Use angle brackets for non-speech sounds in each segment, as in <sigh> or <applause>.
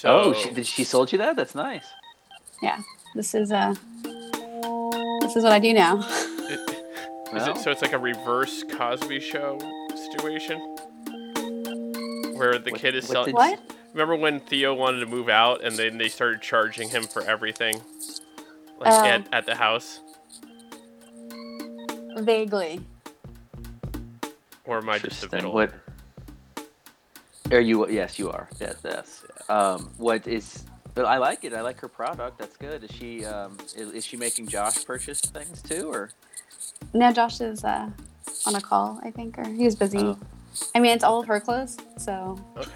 So oh, she, did she sold you that? That's nice. Yeah, this is uh, this is what I do now. <laughs> it- is Well. it so it's like a reverse Cosby show situation where the What- kid is what selling. What? Remember when Theo wanted to move out and then they started charging him for everything, like at, at the house? Vaguely. Or am I just a Interesting. middle? What? Are you? Yes, you are. Yes, yes. Um, what is? But I like it. I like her product. That's good. Is she? Um, is, is she making Josh purchase things too, or? No, Josh is uh, on a call, I think, or he was busy. Oh. I mean, it's all of her clothes, so Okay.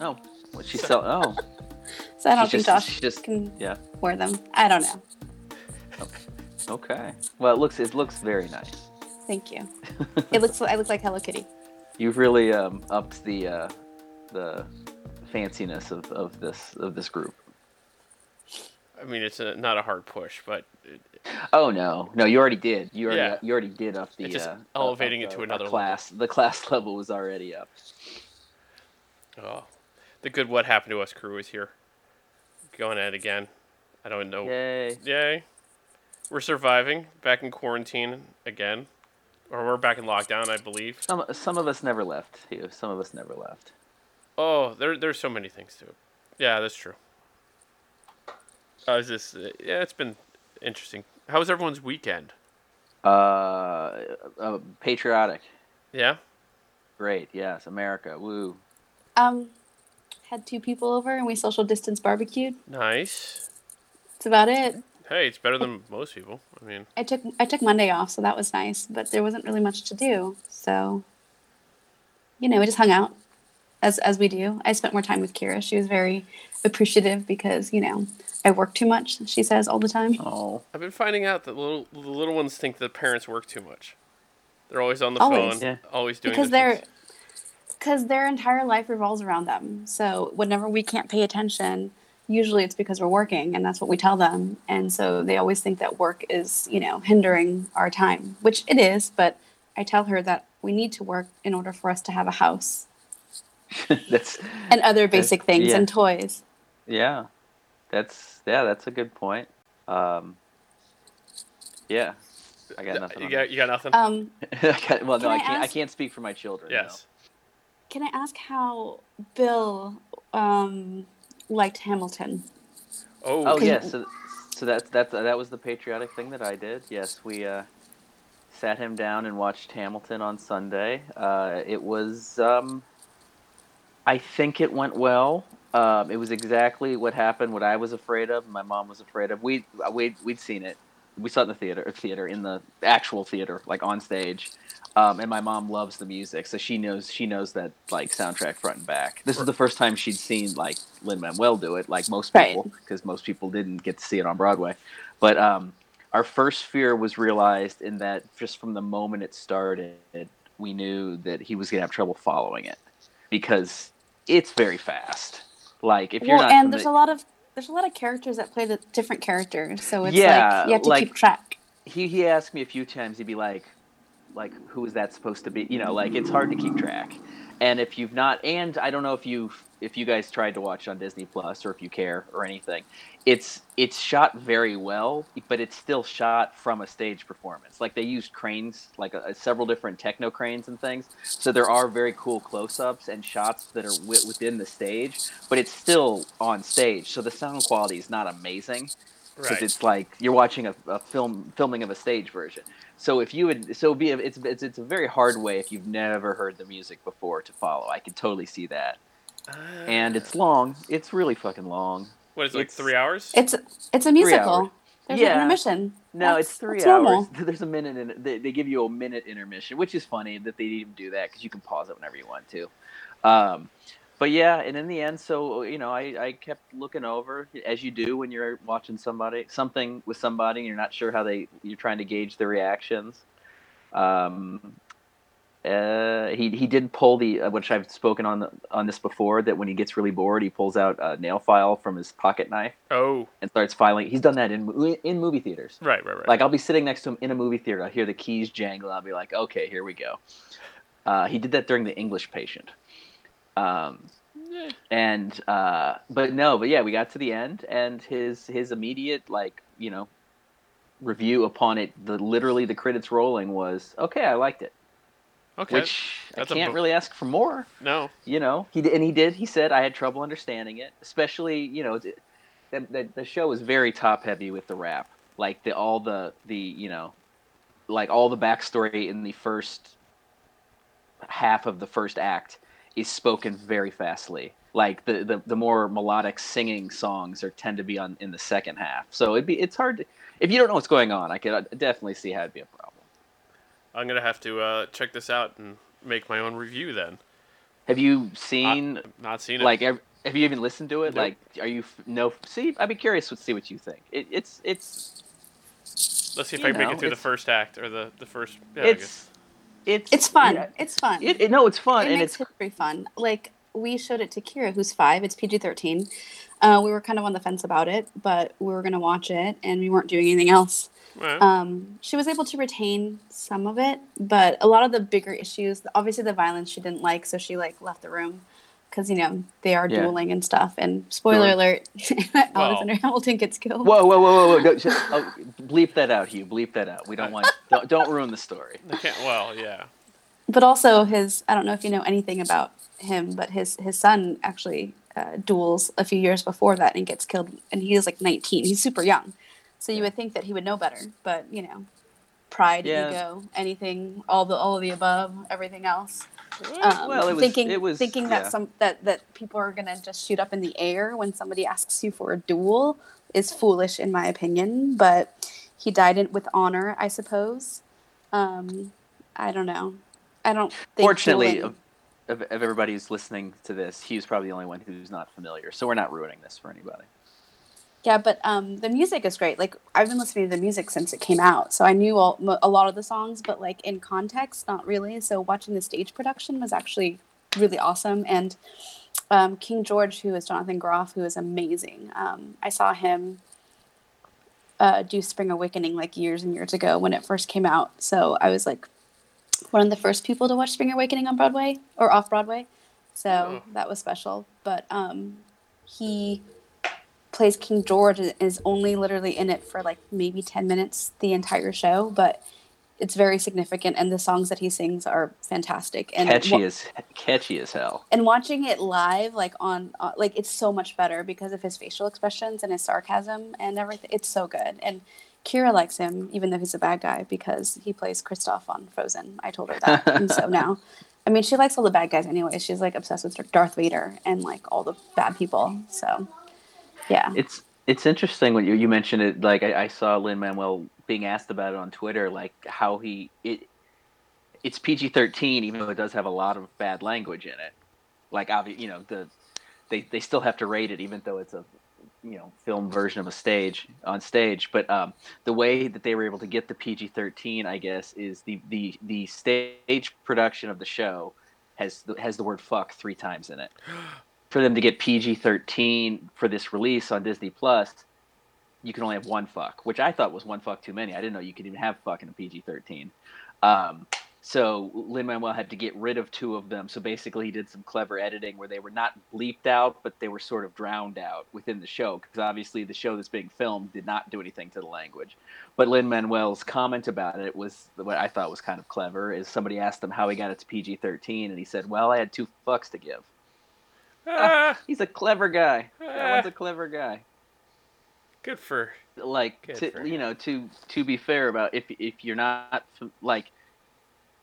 Oh, what she sell? Oh, <laughs> so I don't She think just- Josh she just- can yeah. wear them. I don't know. Okay. Well, it looks it looks very nice. Thank you. <laughs> It looks I look like Hello Kitty. You've really um, upped the uh, the fanciness of, of this of this group. I mean, it's a, not a hard push, but it, Oh no, no, you already did. You already Yeah. you already did up the just uh, elevating up it to the- another the class. The class <laughs> level was already up. oh, the good what happened to us crew is here. Going at it again. I don't know. Yay! Yay. We're surviving. Back in quarantine again. Or we're back in lockdown, I believe. Some some of us never left. Some of us never left. Oh, there, there's so many things to it. Yeah, that's true. Uh, is this? Uh, yeah, it's been interesting. How was everyone's weekend? Uh, uh, patriotic. Yeah. Great. Yes, America. Woo. Um, had two people over and we social distance barbecued. Nice. That's about it. Hey, it's better than most people. I mean, I took I took Monday off, so that was nice. But there wasn't really much to do, so you know, we just hung out as as we do. I spent more time with Kira. She was very appreciative because you know I work too much. She says all the time. Oh. I've been finding out that little the little ones think that parents work too much. They're always on the Always. phone, Yeah. always doing because the they're things. because their entire life revolves around them. So whenever we can't pay attention, usually it's because we're working, and that's what we tell them. And so they always think that work is you know hindering our time, which it is. But I tell her that we need to work in order for us to have a house <laughs> that's and other basic things yeah. and toys. yeah. That's yeah. That's a good point. Um. Yeah. I got nothing. You on got, you got nothing. Um. <laughs> I got- well, no, Can I I can't. I can't speak for my children. no. yes. can I ask how Bill um, liked Hamilton? Oh, Oh Can- yeah, so so that that that was the patriotic thing that I did. Yes, we uh, sat him down and watched Hamilton on Sunday. Uh, it was, um, I think it went well. Um, it was exactly what happened, what I was afraid of, my mom was afraid of. We we we'd seen it. We saw it in the theater, theater in the actual theater, like on stage. Um, and my mom loves the music, so she knows she knows that like soundtrack front and back. This is the first time she'd seen like Lin Manuel do it, like most people, because most people didn't get to see it on Broadway. But um, our first fear was realized in that just from the moment it started, we knew that he was gonna have trouble following it because it's very fast. Like if you're well, not and there's a lot of there's a lot of characters that play the different characters, so it's Yeah, like you have to like- keep track. he he asked me a few times. He'd be like, like who is that supposed to be? You know, like it's hard to keep track. And if you've not, and I don't know if you if you guys tried to watch on Disney Plus or if you care or anything, it's it's shot very well, but it's still shot from a stage performance. Like they used cranes, like a, several different techno cranes and things. So there are very cool close-ups and shots that are wi- within the stage, but it's still on stage. So the sound quality is not amazing because right. it's like you're watching a, a film filming of a stage version. So if you would, so be it's, it's it's a very hard way if you've never heard the music before to follow. I could totally see that, and it's long. It's really fucking long. what is it, like three hours? It's it's a musical. There's Yeah. an intermission. No, That's- it's three hours. normal. <laughs> There's a minute in they, they give you a minute intermission, which is funny that they even do that because you can pause it whenever you want to. Um, but yeah, and in the end, so you know, I, I kept looking over as you do when you're watching somebody something with somebody and you're not sure how they you're trying to gauge their reactions. Um, uh, he he did pull the uh, which I've spoken on the, on this before that when he gets really bored he pulls out a nail file from his pocket knife Oh, and starts filing. He's done that in in movie theaters. right, right, right. Like I'll be sitting next to him in a movie theater. I'll hear the keys jangle. I'll be like, okay, here we go. Uh, he did that during The English Patient. Um, Yeah. and uh but no but yeah we got to the end and his his immediate like you know review upon it the literally the credits rolling was okay i liked it Okay. which That's i can't bo- really ask for more no. you know he did and he did he said i had trouble understanding it especially you know the, the, the show is very top heavy with the rap like the all the the you know like all the backstory in the first half of the first act is spoken very fastly like the, the the more melodic singing songs are tend to be on in the second half so it'd be it's hard to, if you don't know what's going on i could definitely see how it'd be a problem I'm gonna have to uh, check this out and make my own review then. have you seen Not seen it. like ev- have you even listened to it Nope. like are you f- no see i'd be curious to see what you think it, it's it's Let's see if I can make it through the first act or the the first. Yeah, I guess. it's it's It's fun. yeah, It's fun. it, it, no it's fun it and makes it's history fun. Like we showed it to Kira, who's five. It's PG thirteen. Uh, we were kind of on the fence about it, but we were gonna watch it, and we weren't doing anything else. Well, Um, she was able to retain some of it, but a lot of the bigger issues, obviously the violence she didn't like, so she like left the room because you know they are Yeah. dueling and stuff. And spoiler Sure. alert, <laughs> Well- Alexander Hamilton gets killed. whoa whoa whoa whoa, whoa. Don't, just, oh, bleep that out hugh bleep that out we don't want don't, don't ruin the story <laughs> I can't. Well, yeah. but also his i don't know if you know anything about him but his his son actually uh, duels a few years before that and gets killed and he is like 19 he's super young so you would think that he would know better but you know pride Yeah. ego anything all the all of the above everything else Well, um, Well, it was- thinking it was- thinking yeah. that some that that people are gonna just shoot up in the air when somebody asks you for a duel is foolish in my opinion but he died in, with honor i suppose um i don't know i don't think fortunately of, of, of everybody who's listening to this he's probably the only one who's not familiar so we're not ruining this for anybody Yeah, but um, the music is great. Like I've been listening to the music since it came out, so I knew all, a lot of the songs, but like in context, not really. So watching the stage production was actually really awesome. And um, King George, who is Jonathan Groff, who is amazing. Um, I saw him uh, do Spring Awakening like years and years ago when it first came out. So I was like one of the first people to watch Spring Awakening on Broadway or off Broadway. So Oh. that was special. But um, he plays King George and is only literally in it for like maybe 10 minutes the entire show, but it's very significant and the songs that he sings are fantastic. And catchy wa- as catchy as hell and watching it live like on uh, like it's so much better because of his facial expressions and his sarcasm and everything. It's so good. And Kira likes him even though he's a bad guy because he plays Kristoff on Frozen. I told her that. and so <laughs> now I mean, she likes all the bad guys anyway. She's like obsessed with Darth Vader and like all the bad people. So, yeah. It's it's interesting when you, you mentioned it. Like I, I saw Lin Manuel being asked about it on Twitter, like how he it it's PG thirteen, even though it does have a lot of bad language in it. Like obvi- you know the they they still have to rate it, even though it's a you know film version of a stage on stage. But um, the way that they were able to get the PG thirteen, I guess, is the the the stage production of the show has has the word fuck three times in it <gasps> for them to get PG thirteen for this release on Disney Plus, you can only have one fuck, which I thought was one fuck too many. I didn't know you could even have fuck in a PG thirteen. Um, so Lin Manuel had to get rid of two of them. So basically, he did some clever editing where they were not bleeped out, but they were sort of drowned out within the show because obviously the show that's being filmed did not do anything to the language. But Lin Manuel's comment about it was what I thought was kind of clever. Is somebody asked him how he got it to PG thirteen, and he said, "Well, I had two fucks to give." <laughs> He's a clever guy. <laughs> That one's a clever guy. good for. Like Good to, for you know, to to be fair about if if you're not like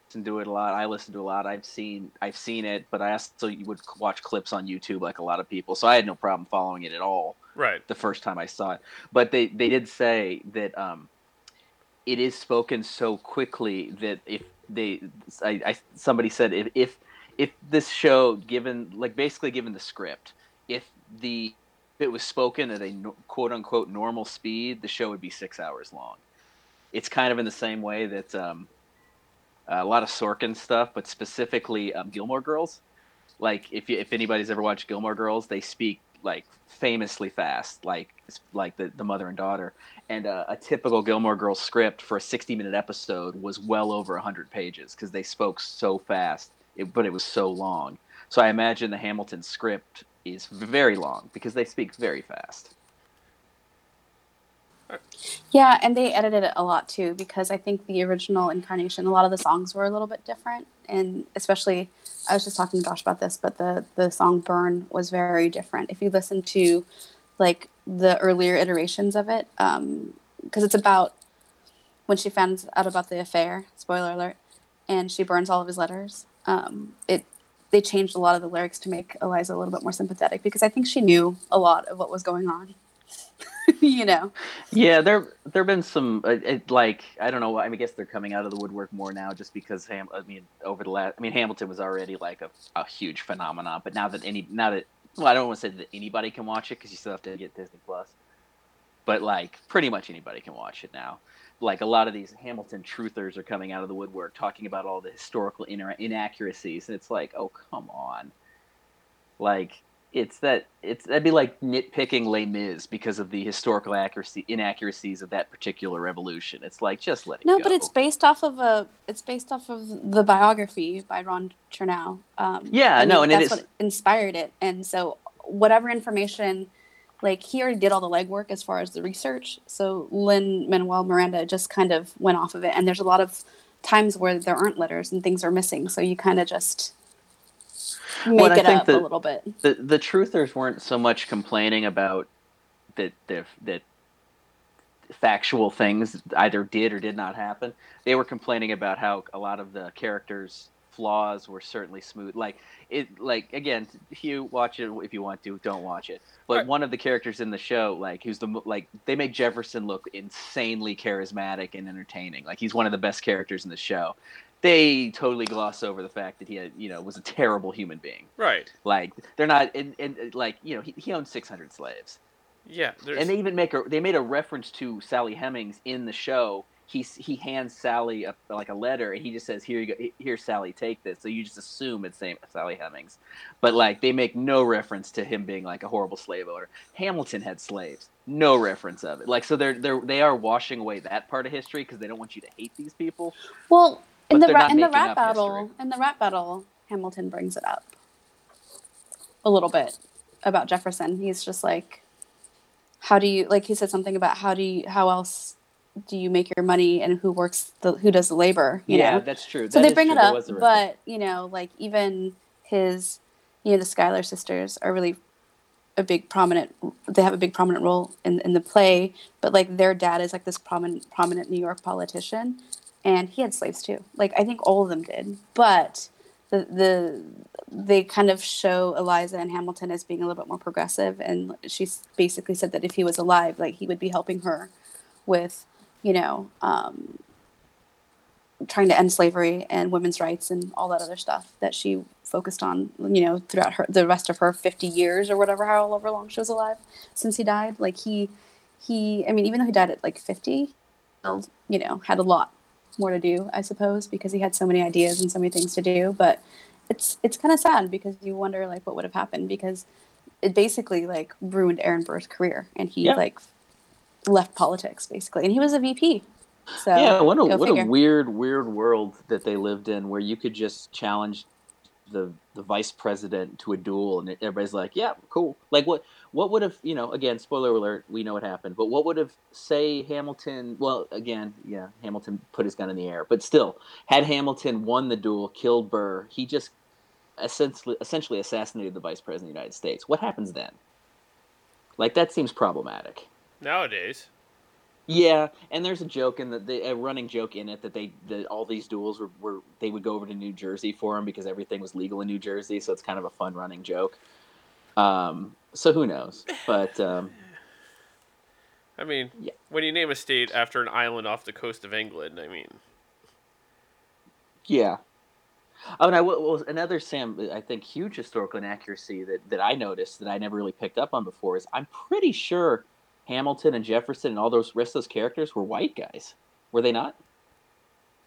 listen to it a lot. I listen to a lot. I've seen I've seen it, but I also you would watch clips on YouTube like a lot of people. So I had no problem following it at all Right. the first time I saw it. But they they did say that um, it is spoken so quickly that if they I, I somebody said if if if this show given like basically given the script if the if it was spoken at a quote unquote normal speed the show would be six hours long. It's kind of in the same way that um, a lot of sorkin stuff but specifically um, gilmore girls. Like if you, if anybody's ever watched gilmore girls they speak like famously fast like like the, the mother and daughter. And uh, a typical Gilmore Girls script for a 60 minute episode was well over 100 pages because they spoke so fast, it, but it was so long. So I imagine the Hamilton script is very long because they speak very fast. Yeah, and they edited it a lot too because I think the original incarnation, a lot of the songs were a little bit different, and especially, I was just talking to Josh about this, but the the song "Burn" was very different. If you listen to, like the earlier iterations of it, because um, it's about when she finds out about the affair. Spoiler alert, and she burns all of his letters. Um, it they changed a lot of the lyrics to make Eliza a little bit more sympathetic because I think she knew a lot of what was going on. <laughs> you know. Yeah, there there've been some uh, it, like I don't know. I, mean, I guess they're coming out of the woodwork more now, just because Ham. I mean, over the last, I mean, Hamilton was already like a, a huge phenomenon, but now that any now that well, I don't want to say that anybody can watch it because you still have to get Disney Plus, but like pretty much anybody can watch it now. Like a lot of these Hamilton truthers are coming out of the woodwork talking about all the historical inaccuracies, and it's like, oh come on, like it's that it's that'd be like nitpicking Les Mis because of the historical accuracy inaccuracies of that particular revolution. It's like just let it no, go. but it's based off of a it's based off of the biography by Ron Chernow. Um, yeah, I no, and that's it is what inspired it. And so whatever information, like he already did all the legwork as far as the research. So Lin Manuel Miranda just kind of went off of it, and there's a lot of times where there aren't letters and things are missing. So you kind of just make Well, it think up that- a little bit. the the truthers weren't so much complaining about that that that factual things either did or did not happen. They were complaining about how a lot of the characters' flaws were certainly smooth. Like it, like again, you watch it, if you want to, don't watch it. But Right. one of the characters in the show, like who's the like they make Jefferson look insanely charismatic and entertaining. Like he's one of the best characters in the show. They totally gloss over the fact that he had, you know, was a terrible human being. Right. Like they're not, and, and like you know, he, he owned six hundred slaves, Yeah. There's, and they even make a they made a reference to Sally Hemings in the show. He he hands Sally a, like a letter, and he just says, "Here you go, here Sally, take this." So you just assume it's same Sally Hemings, but like they make no reference to him being like a horrible slave owner. Hamilton had slaves, no reference of it. Like so they're they're they are washing away that part of history because they don't want you to hate these people. Well, in the ra- in the rap battle, history. in the rap battle, Hamilton brings it up a little bit about Jefferson. He's just like, how do you like? He said something about how do you how else do you make your money and who works the who does the labor? You yeah, know, that's true. so That they bring true. it up, was a reference. but you know, like even his, you know, the Schuyler sisters are really a big prominent. They have a big prominent role in in the play, but like their dad is like this prominent prominent New York politician, and he had slaves too. Like I think all of them did, but the the they kind of show Eliza and Hamilton as being a little bit more progressive, and she basically said that if he was alive, like he would be helping her with, you know, um, trying to end slavery and women's rights and all that other stuff that she focused on, you know, throughout her the rest of her 50 years or whatever, however long she was alive since he died. Like he, he, I mean, even though he died at like 50, still, you know, had a lot more to do, I suppose, because he had so many ideas and so many things to do. But it's it's kind of sad because you wonder like what would have happened because it basically like ruined Aaron Burr's career and he Yeah. like left politics basically, and he was a VP. So yeah, what a what figure. a weird weird world that they lived in, where you could just challenge the the vice president to a duel, and everybody's like, "Yeah, cool." Like what what would have you know? Again, spoiler alert, we know what happened, but what would have say Hamilton? Well, again, yeah, Hamilton put his gun in the air, but still, had Hamilton won the duel, killed Burr, he just essentially essentially assassinated the vice president of the United States. What happens then? Like that seems problematic. Nowadays. Yeah, and there's a joke in the, the a running joke in it that they that all these duels were, were they would go over to New Jersey for them because everything was legal in New Jersey, so it's kind of a fun running joke. Um, so who knows? But um, <laughs> I mean, Yeah. when you name a state after an island off the coast of England, I mean, yeah. Oh, and I well, another Sam. I think huge historical inaccuracy that that I noticed that I never really picked up on before is I'm pretty sure Hamilton and Jefferson and all those rest of those characters were white guys. Were they not?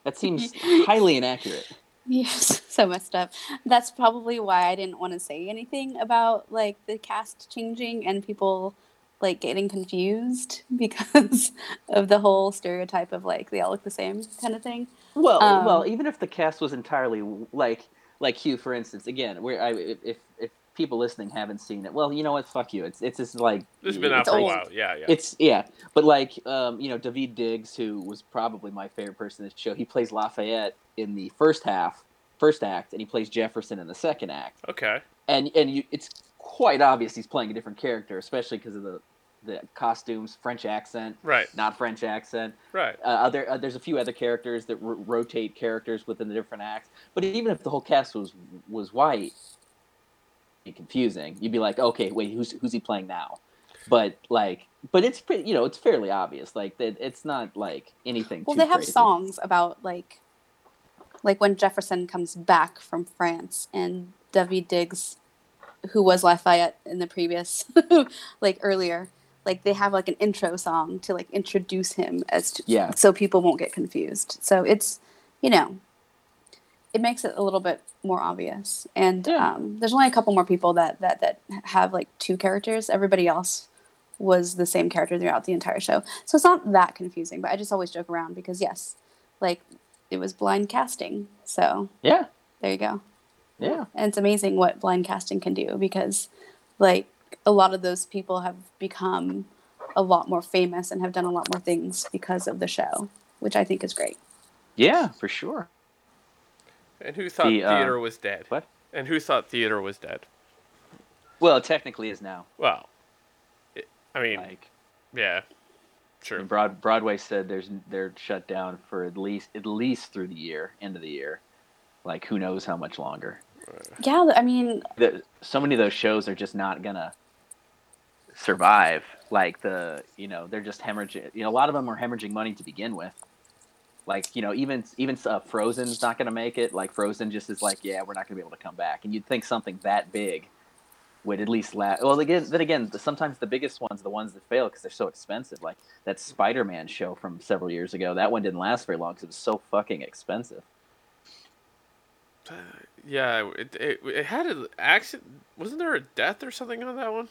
That seems <laughs> highly inaccurate. Yes, <laughs> so messed up. That's probably why I didn't want to say anything about like the cast changing and people like getting confused <laughs> because of the whole stereotype of like they all look the same kind of thing. Well, Um, well, even if the cast was entirely like like Hugh, for instance. Again, where I if if people listening haven't seen it, well, you know what? Fuck you. It's it's just like it's been out for a while. Yeah, yeah. It's yeah, but like um, you know, David Diggs, who was probably my favorite person in the show, he plays Lafayette in the first half, first act, and he plays Jefferson in the second act. okay. And and you, it's quite obvious he's playing a different character, especially because of the the costumes, French accent, Right. not French accent. Right. Uh, other uh, there's a few other characters that ro- rotate characters within the different acts. But even if the whole cast was was white, confusing. You'd be like, okay, wait, who's who's he playing now? But like, but it's pretty, you know, it's fairly obvious. Like that, it's not like anything. Well, they have crazy. songs about like, like when Jefferson comes back from France and David Diggs, who was Lafayette in the previous, <laughs> like earlier, like they have like an intro song to like introduce him as to, Yeah. so people won't get confused. So it's, you know, it makes it a little bit more obvious. And Yeah. um, there's only a couple more people that that that have like two characters. Everybody else was the same character throughout the entire show. So it's not that confusing, but I just always joke around because yes, like it was blind casting. So Yeah, there you go. yeah, And it's amazing what blind casting can do because like a lot of those people have become a lot more famous and have done a lot more things because of the show, which I think is great. yeah, for sure. And who thought The, uh, theater was dead? what? And who thought theater was dead? Well, it technically is now. Well, it, I mean, Like yeah, I sure. mean, Broad, Broadway said there's they're shut down for at least at least through the year, end of the year. Like who knows how much longer. Yeah, I mean, the, so many of those shows are just not gonna survive. Like the, you know, they're just hemorrhaging. You know, a lot of them are hemorrhaging money to begin with. Like, you know, even even uh, Frozen's not gonna make it. Like Frozen just is like, yeah, we're not gonna be able to come back. And you'd think something that big would at least last. Well, again, then again, sometimes the biggest ones, are the ones that fail because they're so expensive. Like that Spider-Man show from several years ago. That one didn't last very long because it was so fucking expensive. Yeah, it, it, it had an accident. Wasn't there a death or something on that one?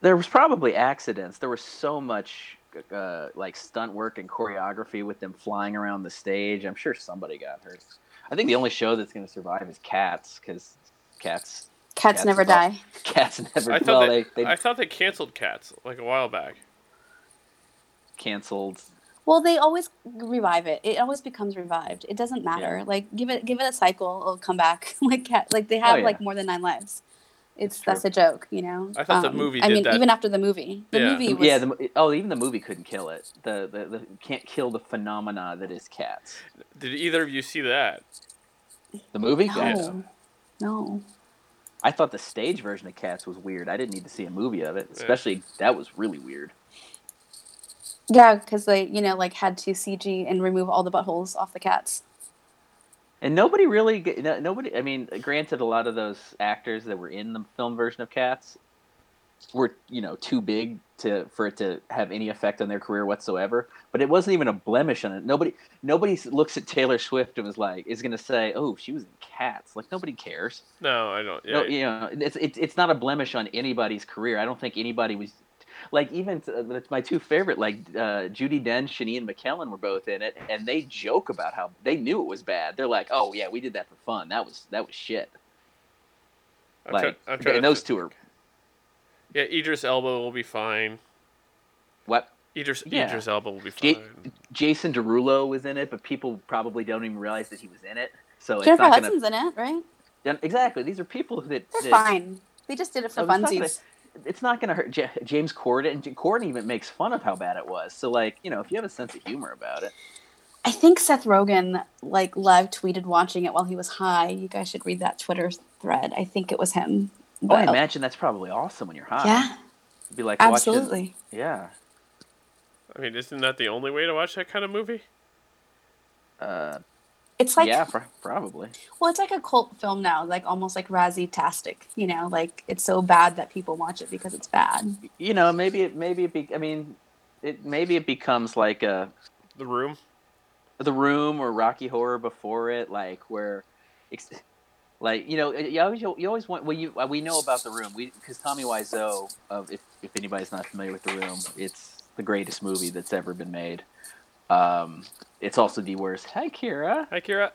there was probably accidents. There was so much uh, like stunt work and choreography with them flying around the stage. I'm sure somebody got hurt. I think the only show that's going to survive is Cats because Cats cats Cats never is die. <laughs> Cats never. I thought well, they, they, they I thought they canceled Cats like a while back. canceled. Well, they always revive it. It always becomes revived. It doesn't matter. Like give it give it a cycle, it'll come back. <laughs> like cat like they have Oh, yeah. like more than nine lives. It's That's that's a joke, you know. I thought the um, movie I mean, that. even after the movie, the Yeah. movie was yeah, the, mo- oh, even the movie couldn't kill it. The, the the can't kill the phenomena that is Cats. Did either of you see that? The movie. no, Yeah. no. I thought the stage version of Cats was weird. I didn't need to see a movie of it. Especially that was really weird. Yeah, because they you know like had to CG and remove all the buttholes off the cats. And nobody really, nobody. I mean, granted, a lot of those actors that were in the film version of Cats were, you know, too big to for it to have any effect on their career whatsoever. But it wasn't even a blemish on it. Nobody, nobody looks at Taylor Swift and was like, is going to say, "Oh, she was in Cats." Like nobody cares. No, I don't. Yeah, No, you know, it's it's it's not a blemish on anybody's career. I don't think anybody was like even t- uh, my two favorite like uh, Judi Dench and Ian McKellen were both in it, and they joke about how they knew it was bad. They're like, "Oh yeah, we did that for fun. That was that was shit." I'm like, try- I'm trying and those think. two are Yeah, Idris Elba will be fine. what? Idris Yeah. Idris Elba will be Ja- fine. Jason Derulo was in it, but people probably don't even realize that he was in it. So it's Jennifer not gonna Hudson's in it, right? Yeah, exactly. These are people that, They're that fine. They just did it for Oh, it's funsies. It's not going to hurt. J- James Corden and Corden even makes fun of how bad it was. So like, you know, if you have a sense of humor about it, I think Seth Rogen like live tweeted watching it while he was high. You guys should read that Twitter thread. I think it was him. oh, I imagine that's probably awesome when you're high. yeah, It'd be like absolutely. Watching, yeah. I mean, isn't that the only way to watch that kind of movie? Uh, It's like yeah, pro- probably. well, it's like a cult film now, like almost like Razzie Tastic. You know, like it's so bad that people watch it because it's bad. You know, maybe it, maybe it be, I mean, it maybe it becomes like a The Room. The Room or Rocky Horror before it, like where, ex- like you know, you always you always want. Well, you uh, we know about The Room. We because Tommy Wiseau of if if anybody's not familiar with The Room, it's the greatest movie that's ever been made. Um, it's also the worst. Hi, Kira. Hi, Kira.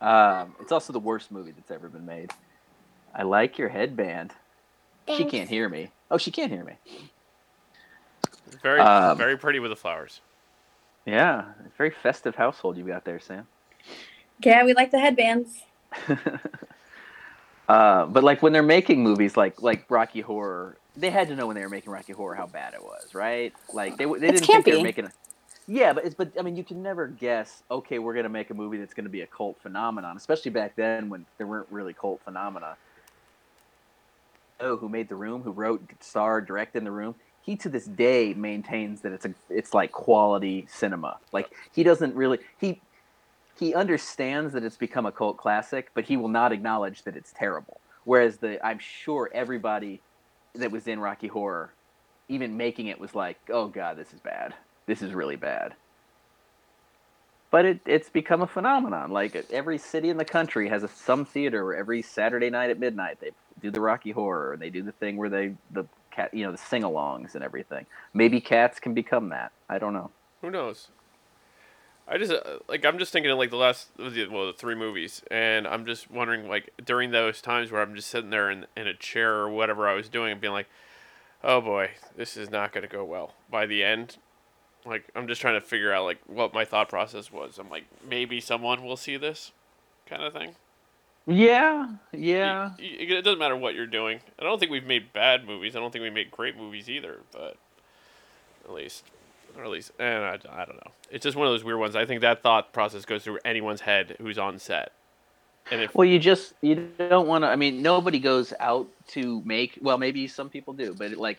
Um, it's also the worst movie that's ever been made. I like your headband. She can't hear me. Oh, she can't hear me. Very, Um, very pretty with the flowers. Yeah, very festive household you got there, Sam. Yeah, we like the headbands. <laughs> uh, but like when they're making movies like like Rocky Horror, they had to know when they were making Rocky Horror how bad it was, right? Like they they It's didn't think they were making. A, yeah, but it's but I mean you can never guess. Okay, we're gonna make a movie that's gonna be a cult phenomenon, especially back then when there weren't really cult phenomena. Oh, who made the room? Who wrote, starred, directed in the room? He to this day maintains that it's a it's like quality cinema. Like he doesn't really he he understands that it's become a cult classic, but he will not acknowledge that it's terrible. Whereas the I'm sure everybody that was in Rocky Horror, even making it, was like, "Oh God, this is bad. This is really bad." But it, it's become a phenomenon. Like every city in the country has a, some theater where every Saturday night at midnight they do the Rocky Horror and they do the thing where they the cat you know the sing-alongs and everything. Maybe cats can become that. I don't know. Who knows? I just uh, like I'm just thinking of like the last well the three movies, and I'm just wondering like during those times where I'm just sitting there in in a chair or whatever I was doing and being like, oh boy, this is not going to go well. By the end, like I'm just trying to figure out like what my thought process was. I'm like maybe someone will see this, kind of thing. Yeah, yeah. Y- It doesn't matter what you're doing. I don't think we've made bad movies. I don't think we made great movies either. But at least, or at least, and I, I don't know. It's just one of those weird ones. I think that thought process goes through anyone's head who's on set. And if Well, you just you don't want to. I mean, nobody goes out to make. Well, maybe some people do, but like,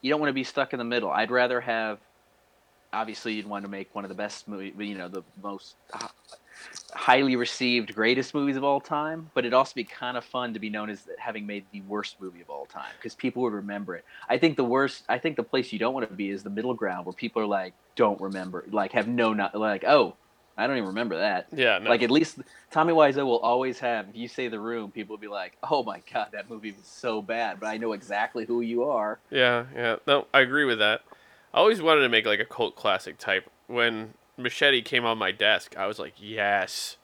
you don't want to be stuck in the middle. I'd rather have. Obviously, you'd want to make one of the best movie, you know, the most highly received, greatest movies of all time. But it'd also be kind of fun to be known as having made the worst movie of all time because people would remember it. I think the worst. I think the place you don't want to be is the middle ground where people are like, don't remember, like have no, not like, oh, I don't even remember that. yeah, no, Like at least Tommy Wiseau will always have. If you say the room, people will be like, "Oh my god, that movie was so bad," but I know exactly who you are. yeah, yeah. No, I agree with that. I always wanted to make like a cult classic type. When Machete came on my desk, I was like, yes.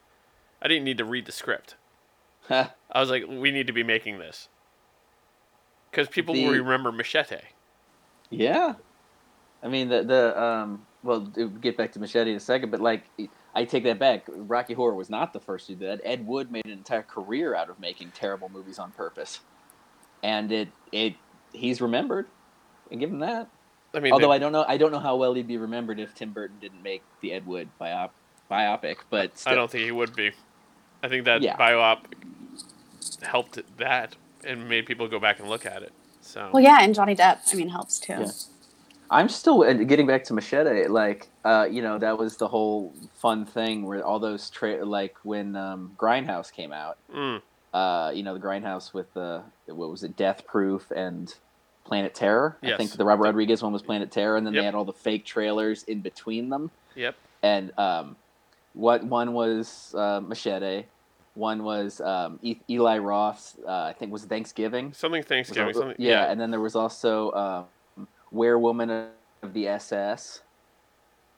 I didn't need to read the script. I was like, we need to be making this. Because people will remember Machete. yeah, I mean the the um. Well, we'll get back to Machete in a second, but like I take that back. Rocky Horror was not the first to do that. Ed Wood made an entire career out of making terrible movies on purpose, and it it he's remembered. And give him that. I mean, Although they- I don't know, I don't know how well he'd be remembered if Tim Burton didn't make the Ed Wood biop, biopic. But still. I don't think he would be. I think that Yeah. biop helped that and made people go back and look at it. So Well, yeah, and Johnny Depp, I mean, helps too. Yeah. I'm still getting back to Machete. Like, uh, you know, that was the whole fun thing where all those tra- like when um, Grindhouse came out. Mm, Uh, you know, the Grindhouse with the what was it, Death Proof and Planet Terror. I think the Robert Rodriguez one was Planet Terror, and then Yep. they had all the fake trailers in between them. yep. And um, what one was uh, Machete, one was um, e- Eli Roth's. Uh, I think was Thanksgiving. Something Thanksgiving. al- Something, yeah, and then there was also um, Werewoman of the SS.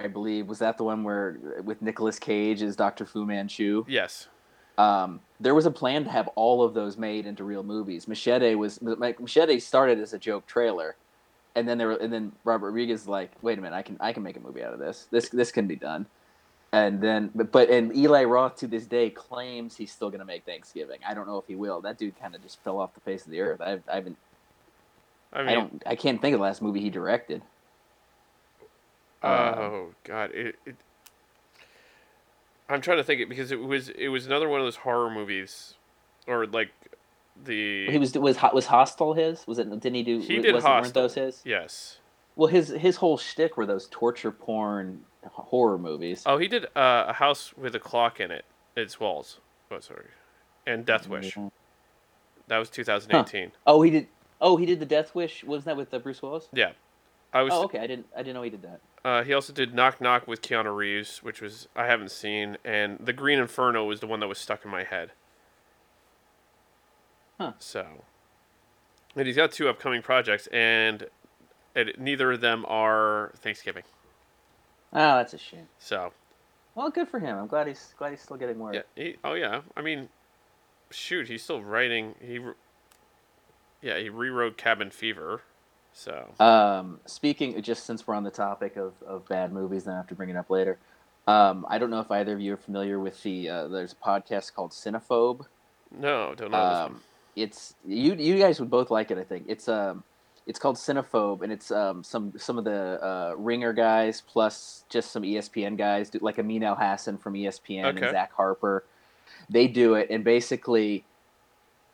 I believe was that the one where with Nicolas Cage as Dr. Fu Manchu. Yes. Um, there was a plan to have all of those made into real movies. Machete was like, Machete started as a joke trailer, and then there were, and then Robert Rodriguez like, wait a minute, I can I can make a movie out of this. This this can be done. And then, but, but and Eli Roth to this day claims he's still going to make Thanksgiving. I don't know if he will. That dude kind of just fell off the face of the earth. I've, I haven't I mean, I don't. I can't think of the last movie he directed. Uh, oh god, it, it. I'm trying to think it because it was it was another one of those horror movies, or like the he was was was Hostel his? Was it? Didn't he do? He did wasn't- Hostel. those his? yes. Well, his his whole shtick were those torture porn horror movies. Oh, he did uh, a house with a clock in it. Its walls. Oh, sorry. And Death Wish. That was 2018. Oh, he did. Oh, he did the Death Wish. Wasn't that with uh, Bruce Willis? Yeah. I was. Oh, okay. I didn't. I didn't know he did that. Uh, he also did Knock Knock with Keanu Reeves, which was I haven't seen, and The Green Inferno was the one that was stuck in my head. Huh. So, and he's got two upcoming projects, and it, neither of them are Thanksgiving. Oh, that's a shame. So, Well, good for him. I'm glad he's glad he's still getting work. Yeah. He, oh yeah. I mean, shoot, he's still writing. He. Yeah, he rewrote Cabin Fever, so. Um, speaking, just since we're on the topic of, of bad movies, then I have to bring it up later. Um, I don't know if either of you are familiar with the. Uh, there's a podcast called Cinephobe. No, don't know. Um, it's you. You guys would both like it. I think it's um, it's called Cinephobe, and it's um some some of the uh, Ringer guys plus just some ESPN guys, do- like Amin Elhassan from ESPN Okay. and Zach Harper. They do it, and basically,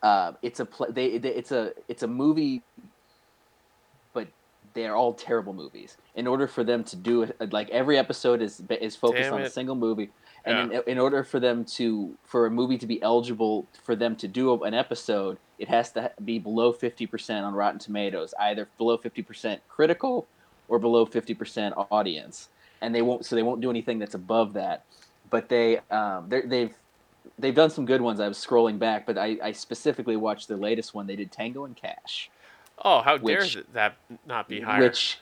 uh, it's a pl- they, they it's a it's a movie, they're all terrible movies. In order for them to do it, like every episode is is focused Damn on a single movie, and Yeah. in, in order for them to for a movie to be eligible for them to do an episode, it has to be below fifty percent on Rotten Tomatoes, either below fifty percent critical or below fifty percent audience, and they won't so they won't do anything that's above that. But they um, they've they've done some good ones. I was scrolling back, but I, I specifically watched the latest one. They did Tango and Cash, Oh, how dare which- that not be higher? which,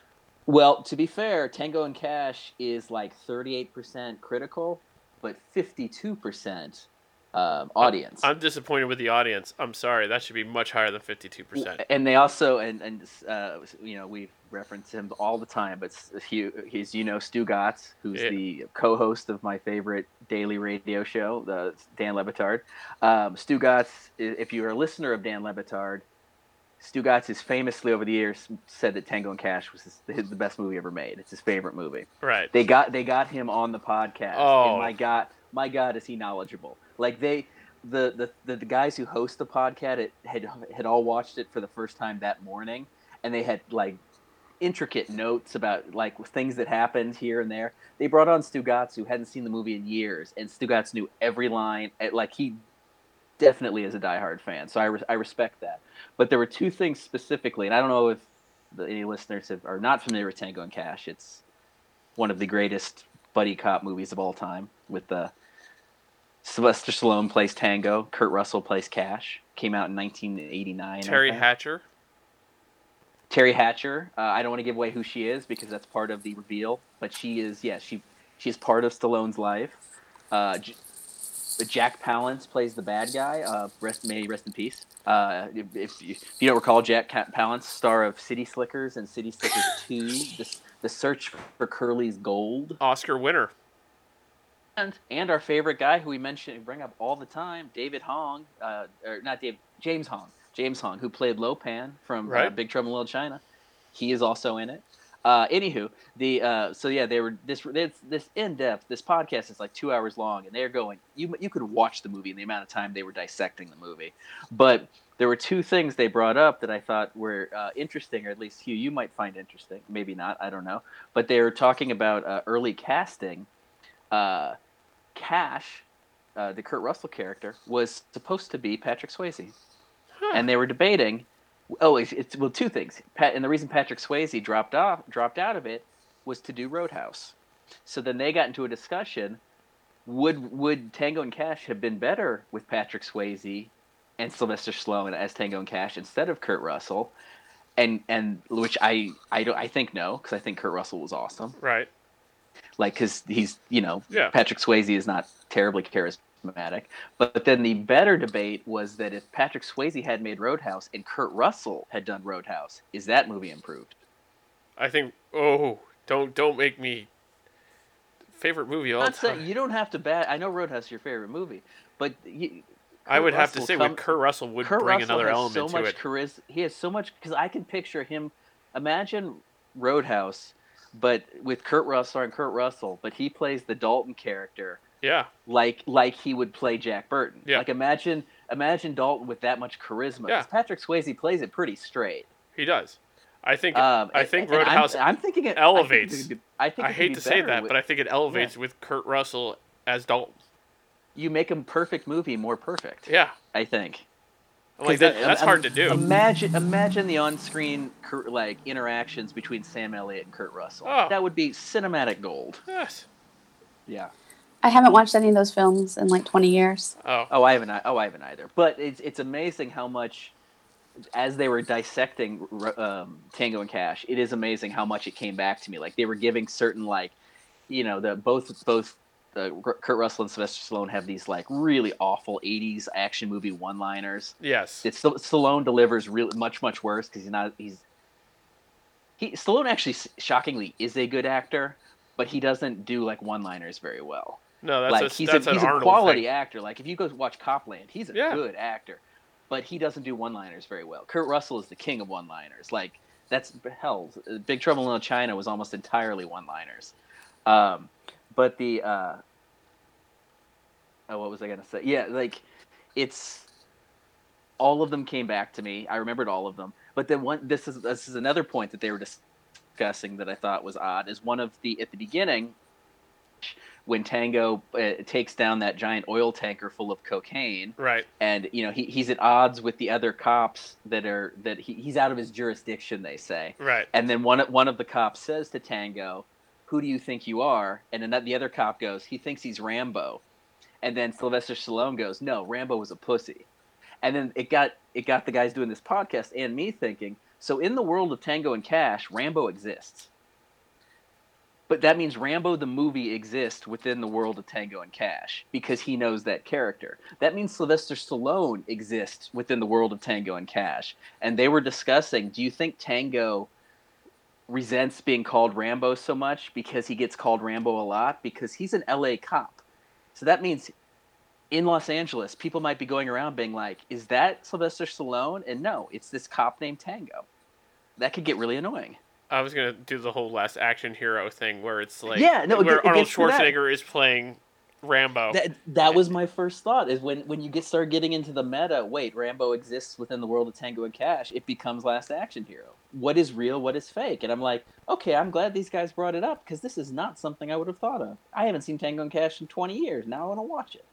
well, to be fair, Tango and Cash is like thirty eight percent critical, but fifty two percent um, audience. I'm disappointed with the audience. I'm sorry. That should be much higher than 52%. And they also and and uh, you know we reference him all the time, but he, he's you know Stugotz, who's Yeah. the co-host of my favorite daily radio show, the Dan Le Batard. Um, Stu i- if you're a listener of Dan Le Batard, Stugotz has famously over the years said that Tango and Cash was his, his, the best movie ever made. It's his favorite movie. Right. They got they got him on the podcast. Oh. And my God, my God, is he knowledgeable? Like they, the the the, the guys who host the podcast it, had had all watched it for the first time that morning, and they had like intricate notes about like things that happened here and there. They brought on Stugotz, who hadn't seen the movie in years, and Stugotz knew every line. Like he definitely is a diehard fan, so I, re- I respect that. But there were two things specifically, and I don't know if the, any listeners have, are not familiar with Tango and Cash. It's one of the greatest buddy cop movies of all time. With uh, Sylvester Stallone plays Tango, Kurt Russell plays Cash. Came out in 1989. Teri. Hatcher. Teri Hatcher. Uh, I don't want to give away who she is because that's part of the reveal. But she is, yeah, she she is part of Stallone's life. Uh, Jack Palance plays the bad guy. Uh, rest, may rest in peace. Uh, if, if, you, if you don't recall, Jack Ca- Palance, star of City Slickers and City Slickers <laughs> Two, the, the search for Curly's gold, Oscar winner. and and our favorite guy who we mention bring up all the time, David Hong, uh, or not Dave, James Hong, James Hong, who played Lo Pan from uh, Right. Big Trouble in Little China. He is also in it. Uh, anywho, the uh, so yeah, they were this this this in depth. This podcast is like two hours long, and they're going. You you could watch the movie in the amount of time they were dissecting the movie, but there were two things they brought up that I thought were uh, interesting, or at least Hugh, you might find interesting. Maybe not, I don't know. But they were talking about uh, early casting. Uh, Cash, uh, the Kurt Russell character, was supposed to be Patrick Swayze, Huh. and they were debating. Oh, it's, it's well, two things. Pat, and the reason Patrick Swayze dropped off, dropped out of it, was to do Roadhouse. So then they got into a discussion. Would would Tango and Cash have been better with Patrick Swayze and Sylvester Stallone as Tango and Cash instead of Kurt Russell? And and which I I don't I think no because I think Kurt Russell was awesome. Right. Like because he's you know Yeah. Patrick Swayze is not terribly charismatic. But then the better debate was that if Patrick Swayze had made Roadhouse and Kurt Russell had done Roadhouse, is that movie improved? I think. Oh, don't don't make me. Favorite movie all not time. you don't have to bat. I know Roadhouse is your favorite movie, but you, I would have to say come- with Kurt Russell would Kurt bring Russell another has element so to much it. charisma. He has so much because I can picture him. Imagine Roadhouse, but with Kurt Russell and Kurt Russell, but he plays the Dalton character Yeah. like like he would play Jack Burton. Yeah. Like imagine imagine Dalton with that much charisma. Yeah. Patrick Swayze plays it pretty straight. He does. I think. Um, I think and I'm- Roadhouse I'm, thinking it elevates. I, think be- I, think I hate be to say that, with- but I think it elevates with Kurt Russell as Dalton. you make him perfect movie more perfect. Yeah. I think. Like that, that's um, hard to do. Imagine, imagine the on-screen like interactions between Sam Elliott and Kurt Russell. Oh. That would be cinematic gold. yes. Yeah. I haven't watched any of those films in like 20 years. Oh. Oh, I haven't. Oh, I haven't either. But it's it's amazing how much, as they were dissecting um, Tango and Cash, it is amazing how much it came back to me. Like they were giving certain like, you know, the both both uh, Kurt Russell and Sylvester Stallone have these like really awful '80s action movie one-liners. Yes. It's Stallone delivers really much much worse because he's not he's he Stallone actually shockingly is a good actor, but he doesn't do like one-liners very well. No, that's like a, he's that's a he's a quality thing. actor. Like if you go watch Copland, he's a Yeah. good actor, but he doesn't do one-liners very well. Kurt Russell is the king of one-liners. Like that's hell. Big Trouble in Little China was almost entirely one-liners. Um, but the uh, oh, what was I gonna say? Yeah, like it's all of them came back to me. I remembered all of them. But then one, this is this is another point that they were discussing that I thought was odd. Is one of the at the beginning when Tango uh, takes down that giant oil tanker full of cocaine, Right. and you know he, he's at odds with the other cops that are that he, he's out of his jurisdiction. They say, Right. and then one one of the cops says to Tango, "Who do you think you are?" And then that, the other cop goes, "He thinks he's Rambo." And then Sylvester Stallone goes, "No, Rambo was a pussy." And then it got it got the guys doing this podcast and me thinking. So in the world of Tango and Cash, Rambo exists. But that means Rambo the movie exists within the world of Tango and Cash because he knows that character. That means Sylvester Stallone exists within the world of Tango and Cash. And they were discussing, do you think Tango resents being called Rambo so much because he gets called Rambo a lot because he's an LA cop. So that means in Los Angeles, people might be going around being like, "Is that Sylvester Stallone?" And no, it's this cop named Tango. That could get really annoying. I was gonna do the whole last action hero thing where it's like Yeah, no, where get- it Arnold gets to that. Schwarzenegger is playing Rambo. That that was my first thought. Is when when you get start getting into the meta. Wait, Rambo exists within the world of Tango and Cash. It becomes Last Action Hero. What is real? What is fake? And I'm like, okay, I'm glad these guys brought it up because this is not something I would have thought of. I haven't seen Tango and Cash in 20 years. Now I want to watch it.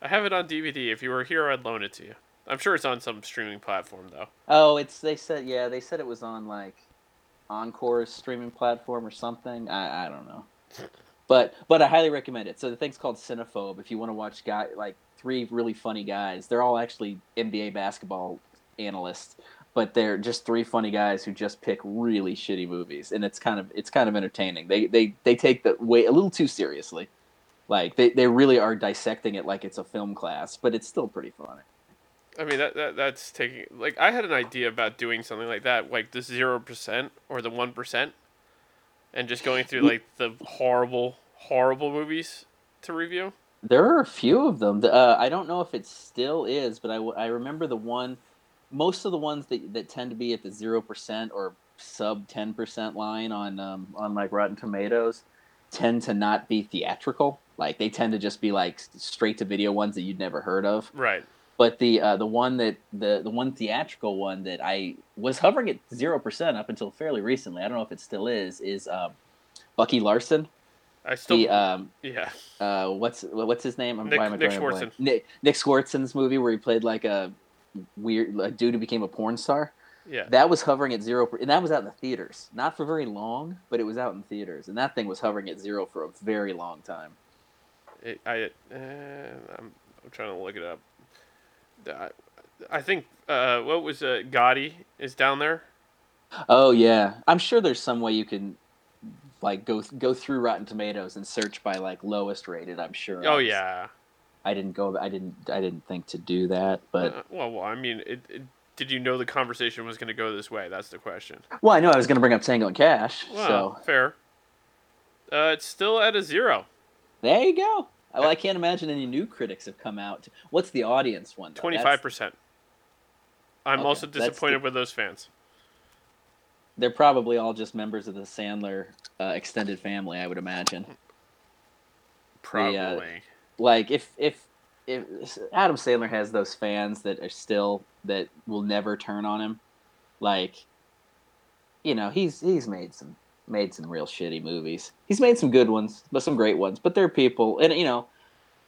I have it on DVD. If you were here, I'd loan it to you. I'm sure it's on some streaming platform though. Oh, it's they said yeah they said it was on like Encore's streaming platform or something. I I don't know, but but I highly recommend it. So the thing's called Cinephobe. If you want to watch guy like three really funny guys, they're all actually NBA basketball analysts, but they're just three funny guys who just pick really shitty movies, and it's kind of it's kind of entertaining. They they they take the way a little too seriously. Like they, they really are dissecting it like it's a film class, but it's still pretty funny. I mean that, that that's taking like I had an idea about doing something like that, like the zero percent or the one percent, and just going through like the horrible horrible movies to review. There are a few of them. Uh, I don't know if it still is, but I, w- I remember the one. Most of the ones that, that tend to be at the zero percent or sub ten percent line on um, on like Rotten Tomatoes tend to not be theatrical. Like they tend to just be like straight to video ones that you'd never heard of. Right. But the uh, the one that the the one theatrical one that I was hovering at zero percent up until fairly recently. I don't know if it still is. Is um, Bucky Larson? I still The um, yeah. uh, what's what's his name? I'm- Nick- why am I Nick? Swardson. Nick Nick Swardson's movie where he played like a weird a dude who became a porn star. Yeah. That was hovering at zero, and that was out in the theaters. Not for very long, but it was out in theaters, and that thing was hovering at zero for a very long time. It, I uh, I'm, I'm trying to look it up. I, I think uh, what was uh, Gotti is down there. Oh yeah, I'm sure there's some way you can like go go through Rotten Tomatoes and search by like lowest rated. I'm sure. Oh yeah. I didn't go. I didn't. I didn't think to do that, but Uh, well, well, I mean, it, it, did you know the conversation was going to go this way? That's the question. well, I know I was going to bring up Tango and Cash, Well, so fair. Uh, it's still at a zero. There you go. Well, I can't imagine any new critics have come out. What's the audience one? Twenty five percent. I'm Okay, also disappointed the- with those fans. They're probably all just members of the Sandler uh, extended family, I would imagine. Probably. uh, Like if if if Adam Sandler has those fans that are still that will never turn on him, like you know he's he's made some made some real shitty movies. He's made some good ones, but some great ones. But there are people, and you know,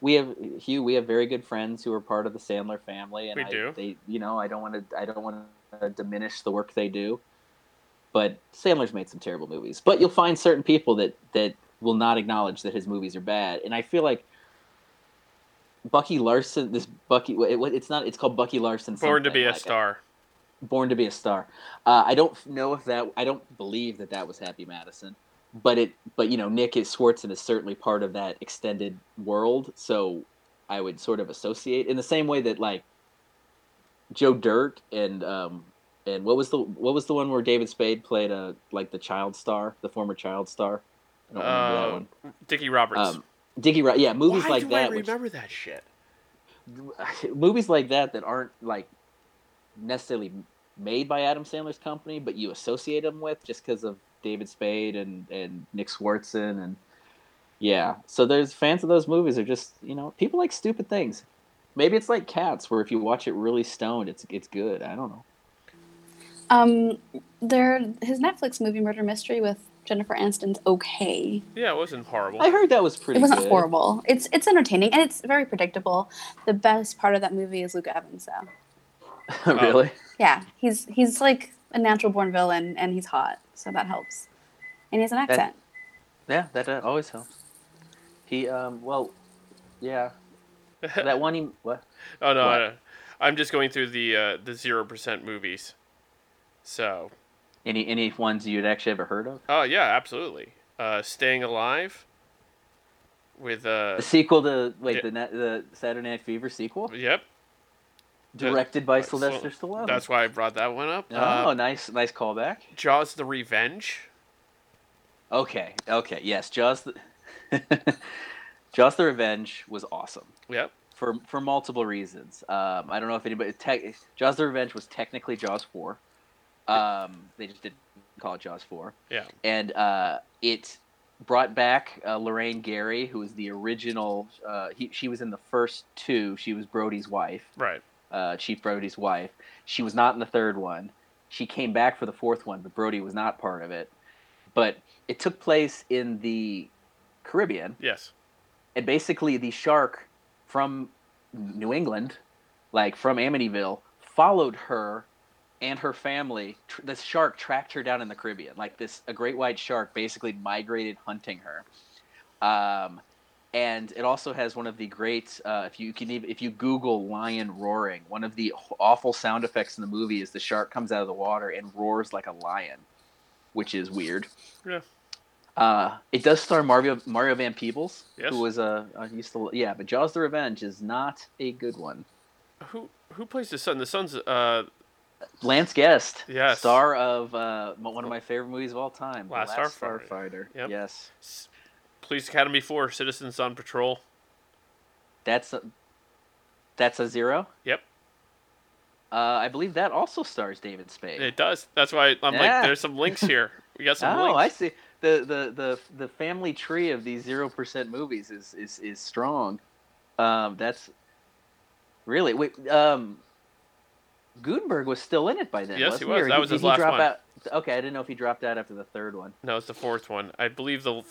we have Hugh. We have very good friends who are part of the Sandler family, and We I, do. They, you know, I don't want to. I don't want to diminish the work they do. But Sandler's made some terrible movies. But you'll find certain people that that will not acknowledge that his movies are bad, and I feel like. Bucky Larson, this Bucky, it, it's not. It's called Bucky Larson. Born to be a like star. Born to be a Star. Uh, I don't know if that. I don't believe that that was Happy Madison, but it but you know Nick is Swardson is certainly part of that extended world, so I would sort of associate in the same way that like Joe Dirt and um and what was the what was the one where David Spade played a like the child star, the former child star. I don't remember that Uh, one. Dickie Roberts. Um, Dickie, Ro- yeah, movies Why like do that. I which- remember that shit? <laughs> movies like that that aren't like necessarily made by Adam Sandler's company, but you associate them with just because of David Spade and and Nick Swardson and yeah. So there's fans of those movies are just you know people like stupid things. Maybe it's like Cats, where if you watch it really stoned, it's it's good. I don't know. Um, there, his Netflix movie Murder Mystery with Jennifer Aniston's okay. Yeah, it wasn't horrible. I heard that was pretty. it wasn't good. horrible. It's it's entertaining and it's very predictable. The best part of that movie is Luke Evans, though. <laughs> really? Yeah, he's he's like a natural born villain and he's hot, so that helps. And he has an That- accent. Yeah, that uh, always helps. He um well, yeah. <laughs> That one he what? oh no, What? I, I'm just going through the uh, the zero percent movies. So, Any any ones you'd actually ever heard of? oh yeah, absolutely. Uh, Staying Alive. With uh, The sequel to wait Yeah. the the Saturday Night Fever sequel, yep, directed by Sylvester Stallone. that's why I brought that one up. oh, Uh, nice nice callback. Jaws: The Revenge. Okay, okay, yes, Jaws. The <laughs> Jaws the Revenge was awesome Yep. for for multiple reasons. Um, I don't know if anybody te- Jaws the Revenge was technically Jaws four. Um, they just didn't call it Jaws four. Yeah. and uh, it brought back uh, Lorraine Gary, who was the original. Uh, he, she was in the first two. She was Brody's wife, Right. Uh, Chief Brody's wife. She was not in the third one. She came back for the fourth one, but Brody was not part of it. But it took place in the Caribbean, Yes. and basically the shark from New England, like from Amityville, followed her and her family. Tr- the shark tracked her down in the Caribbean, like this a great white shark basically migrated hunting her. Um, and it also has one of the great uh, if you can even, if you Google lion roaring, one of the awful sound effects in the movie is the shark comes out of the water and roars like a lion, which is weird. Yeah. Uh, it does star Mario Mario Van Peebles, Yes. who was a uh, used to yeah, but Jaws: The Revenge is not a good one. Who who plays the son? The son's uh Lance Guest, Yes. star of uh, one of my favorite movies of all time, The Last Starfighter. Starfighter. Yep. Yes, Police Academy Four, Citizens on Patrol. that's a, that's a zero. Yep. Uh, I believe that also stars David Spade. It does. That's why I'm Yeah. like, there's some links here. We got some <laughs> oh, links. I see. The, the the the family tree of these zero percent movies is is is strong. Um, that's really wait. Um, Guttenberg was still in it by then. Yes, wasn't he was. Or That was did his he last drop one. Out? Okay, I didn't know if he dropped out after the third one. No, it's the fourth one. I believe the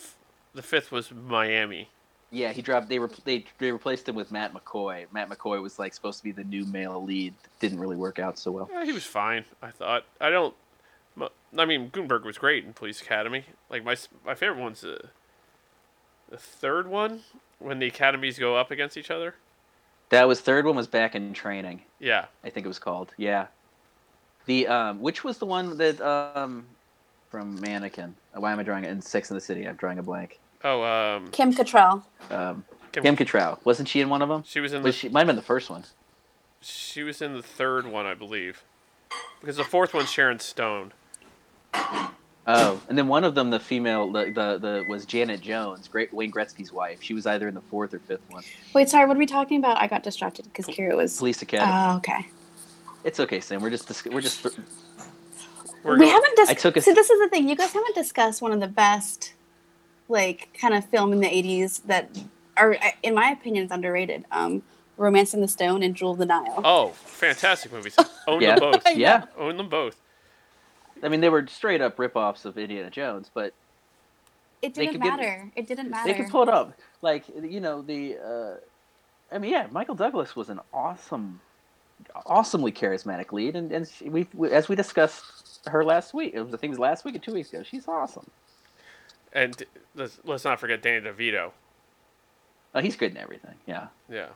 the fifth was Miami. Yeah, he dropped. They, re- they they replaced him with Matt McCoy. Matt McCoy was like supposed to be the new male lead. Didn't really work out so well. Yeah, he was fine. I thought. I don't. I mean, Guttenberg was great in Police Academy. Like my my favorite one's the the third one when the academies go up against each other. That was third one was back in training. Yeah. I think it was called. Yeah. The um, which was the one that um, from Mannequin. Why am I drawing it in Sex and the City? I'm drawing a blank. Oh, um, Kim Cattrall. Um, Kim- Kim Cattrall wasn't she in one of them? she was in the she might have been the first one. she was in the third one, I believe, because the fourth one's Sharon Stone. Oh, and then one of them, the female, the the, the was Janet Jones, Great Wayne Gretzky's wife. She was either in the fourth or fifth one. Wait, sorry, what are we talking about? I got distracted because Kira was. Police Academy. Oh, okay. it's okay, Sam. We're just dis- we're just We're we going- haven't discussed. took See, this is the thing. You guys haven't discussed one of the best, like, kind of film in the '80s that are, in my opinion, is underrated. Um, in the Stone* and *Jewel of the Nile*. Oh, fantastic movies. Own Yeah. them both. <laughs> yeah. Own them both. I mean, they were straight up rip-offs of Indiana Jones, but it didn't could get- matter. it didn't matter. they could pull it up. Like you know the. Uh, I mean, yeah, Michael Douglas was an awesome, awesomely charismatic lead, and and she, we, we as we discussed her last week. It was I think it was last week or two weeks ago. She's awesome. And let's, let's not forget Danny DeVito. Oh, he's good in everything. Yeah. Yeah.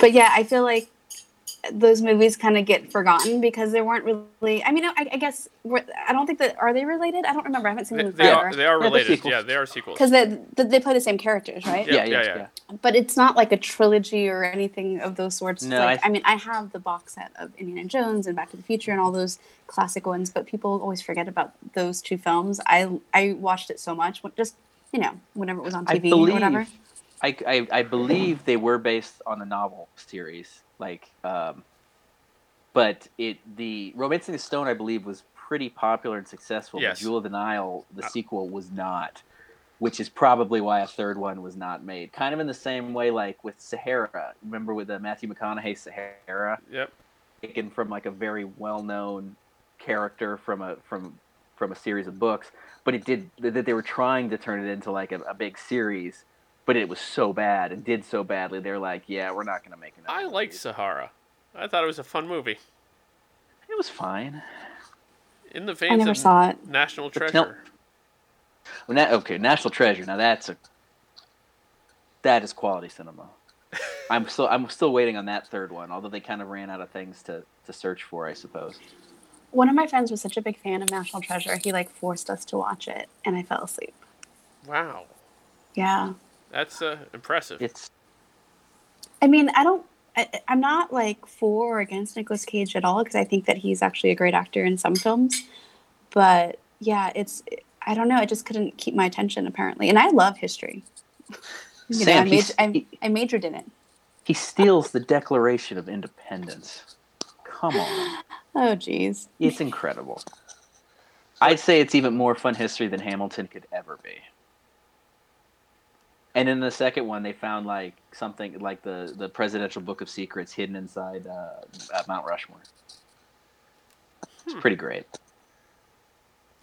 but yeah, I feel like those movies kind of get forgotten because they weren't really. I mean, I, I guess I don't think that are they related. I don't remember. I haven't seen They, them in they are forever. they are they're related. sequels. Yeah, they are sequels. Because they, they play the same characters, right? Yeah, Yeah, yeah, yeah, yeah. But it's not like a trilogy or anything of those sorts. No, like, I- I, mean, I have the box set of Indiana Jones and Back to the Future and all those classic ones, but people always forget about those two films. I I watched it so much, just you know, whenever it was on ITV or whatever. I, I, I believe they were based on the novel series, like, um, but it the Romancing the Stone, I believe, was pretty popular and successful. Yes. But Jewel of the Nile, the Uh, sequel, was not, which is probably why a third one was not made. Kind of in the same way, like with Sahara. Remember with the Matthew McConaughey Sahara, Yep. taken from like a very well-known character from a from from a series of books, but it did that they were trying to turn it into like a, a big series, but it was so bad and did so badly. They're like, yeah, we're not going to make another. I one of like. Sahara. I thought it was a fun movie. It was fine. In the I never of saw it. National Treasure. tell- Well, na- okay, National Treasure. Now that's a that is quality cinema. <laughs> I'm still I'm still waiting on that third one, although they kind of ran out of things to to search for, I suppose. One of my friends was such a big fan of National Treasure, he like forced us to watch it, and I fell asleep. Wow, Yeah. That's uh, impressive. It's I mean, I don't. I, I'm not like for or against Nicolas Cage at all because I think that he's actually a great actor in some films. But yeah, it's. I don't know. I just couldn't keep my attention apparently, and I love history. <laughs> You know, Sam, I, he's- maj- I, I majored in it. he steals the Declaration of Independence. Come on. <gasps> Oh, geez. It's incredible. I'd say it's even more fun history than Hamilton could ever be. And in the second one, they found like something like the the presidential book of secrets hidden inside uh, Mount Rushmore. It's Hmm. pretty great.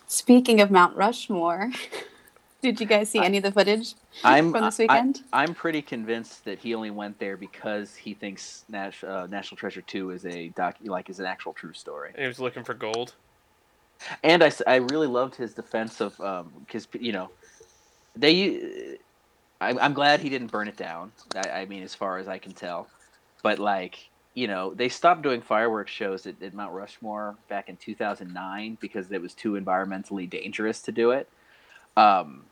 Speaking of Mount Rushmore, <laughs> did you guys see any of the footage I'm from this I- weekend? I, am pretty convinced that he only went there because he thinks Nash, uh, National Treasure Two is a doc like is an actual true story. And he was looking for gold. And I, I really loved his defense of because you know they I, I'm glad he didn't burn it down. I, I mean, as far as I can tell, but like you know they stopped doing fireworks shows at, at Mount Rushmore back in 2009 because it was too environmentally dangerous to do it. Um,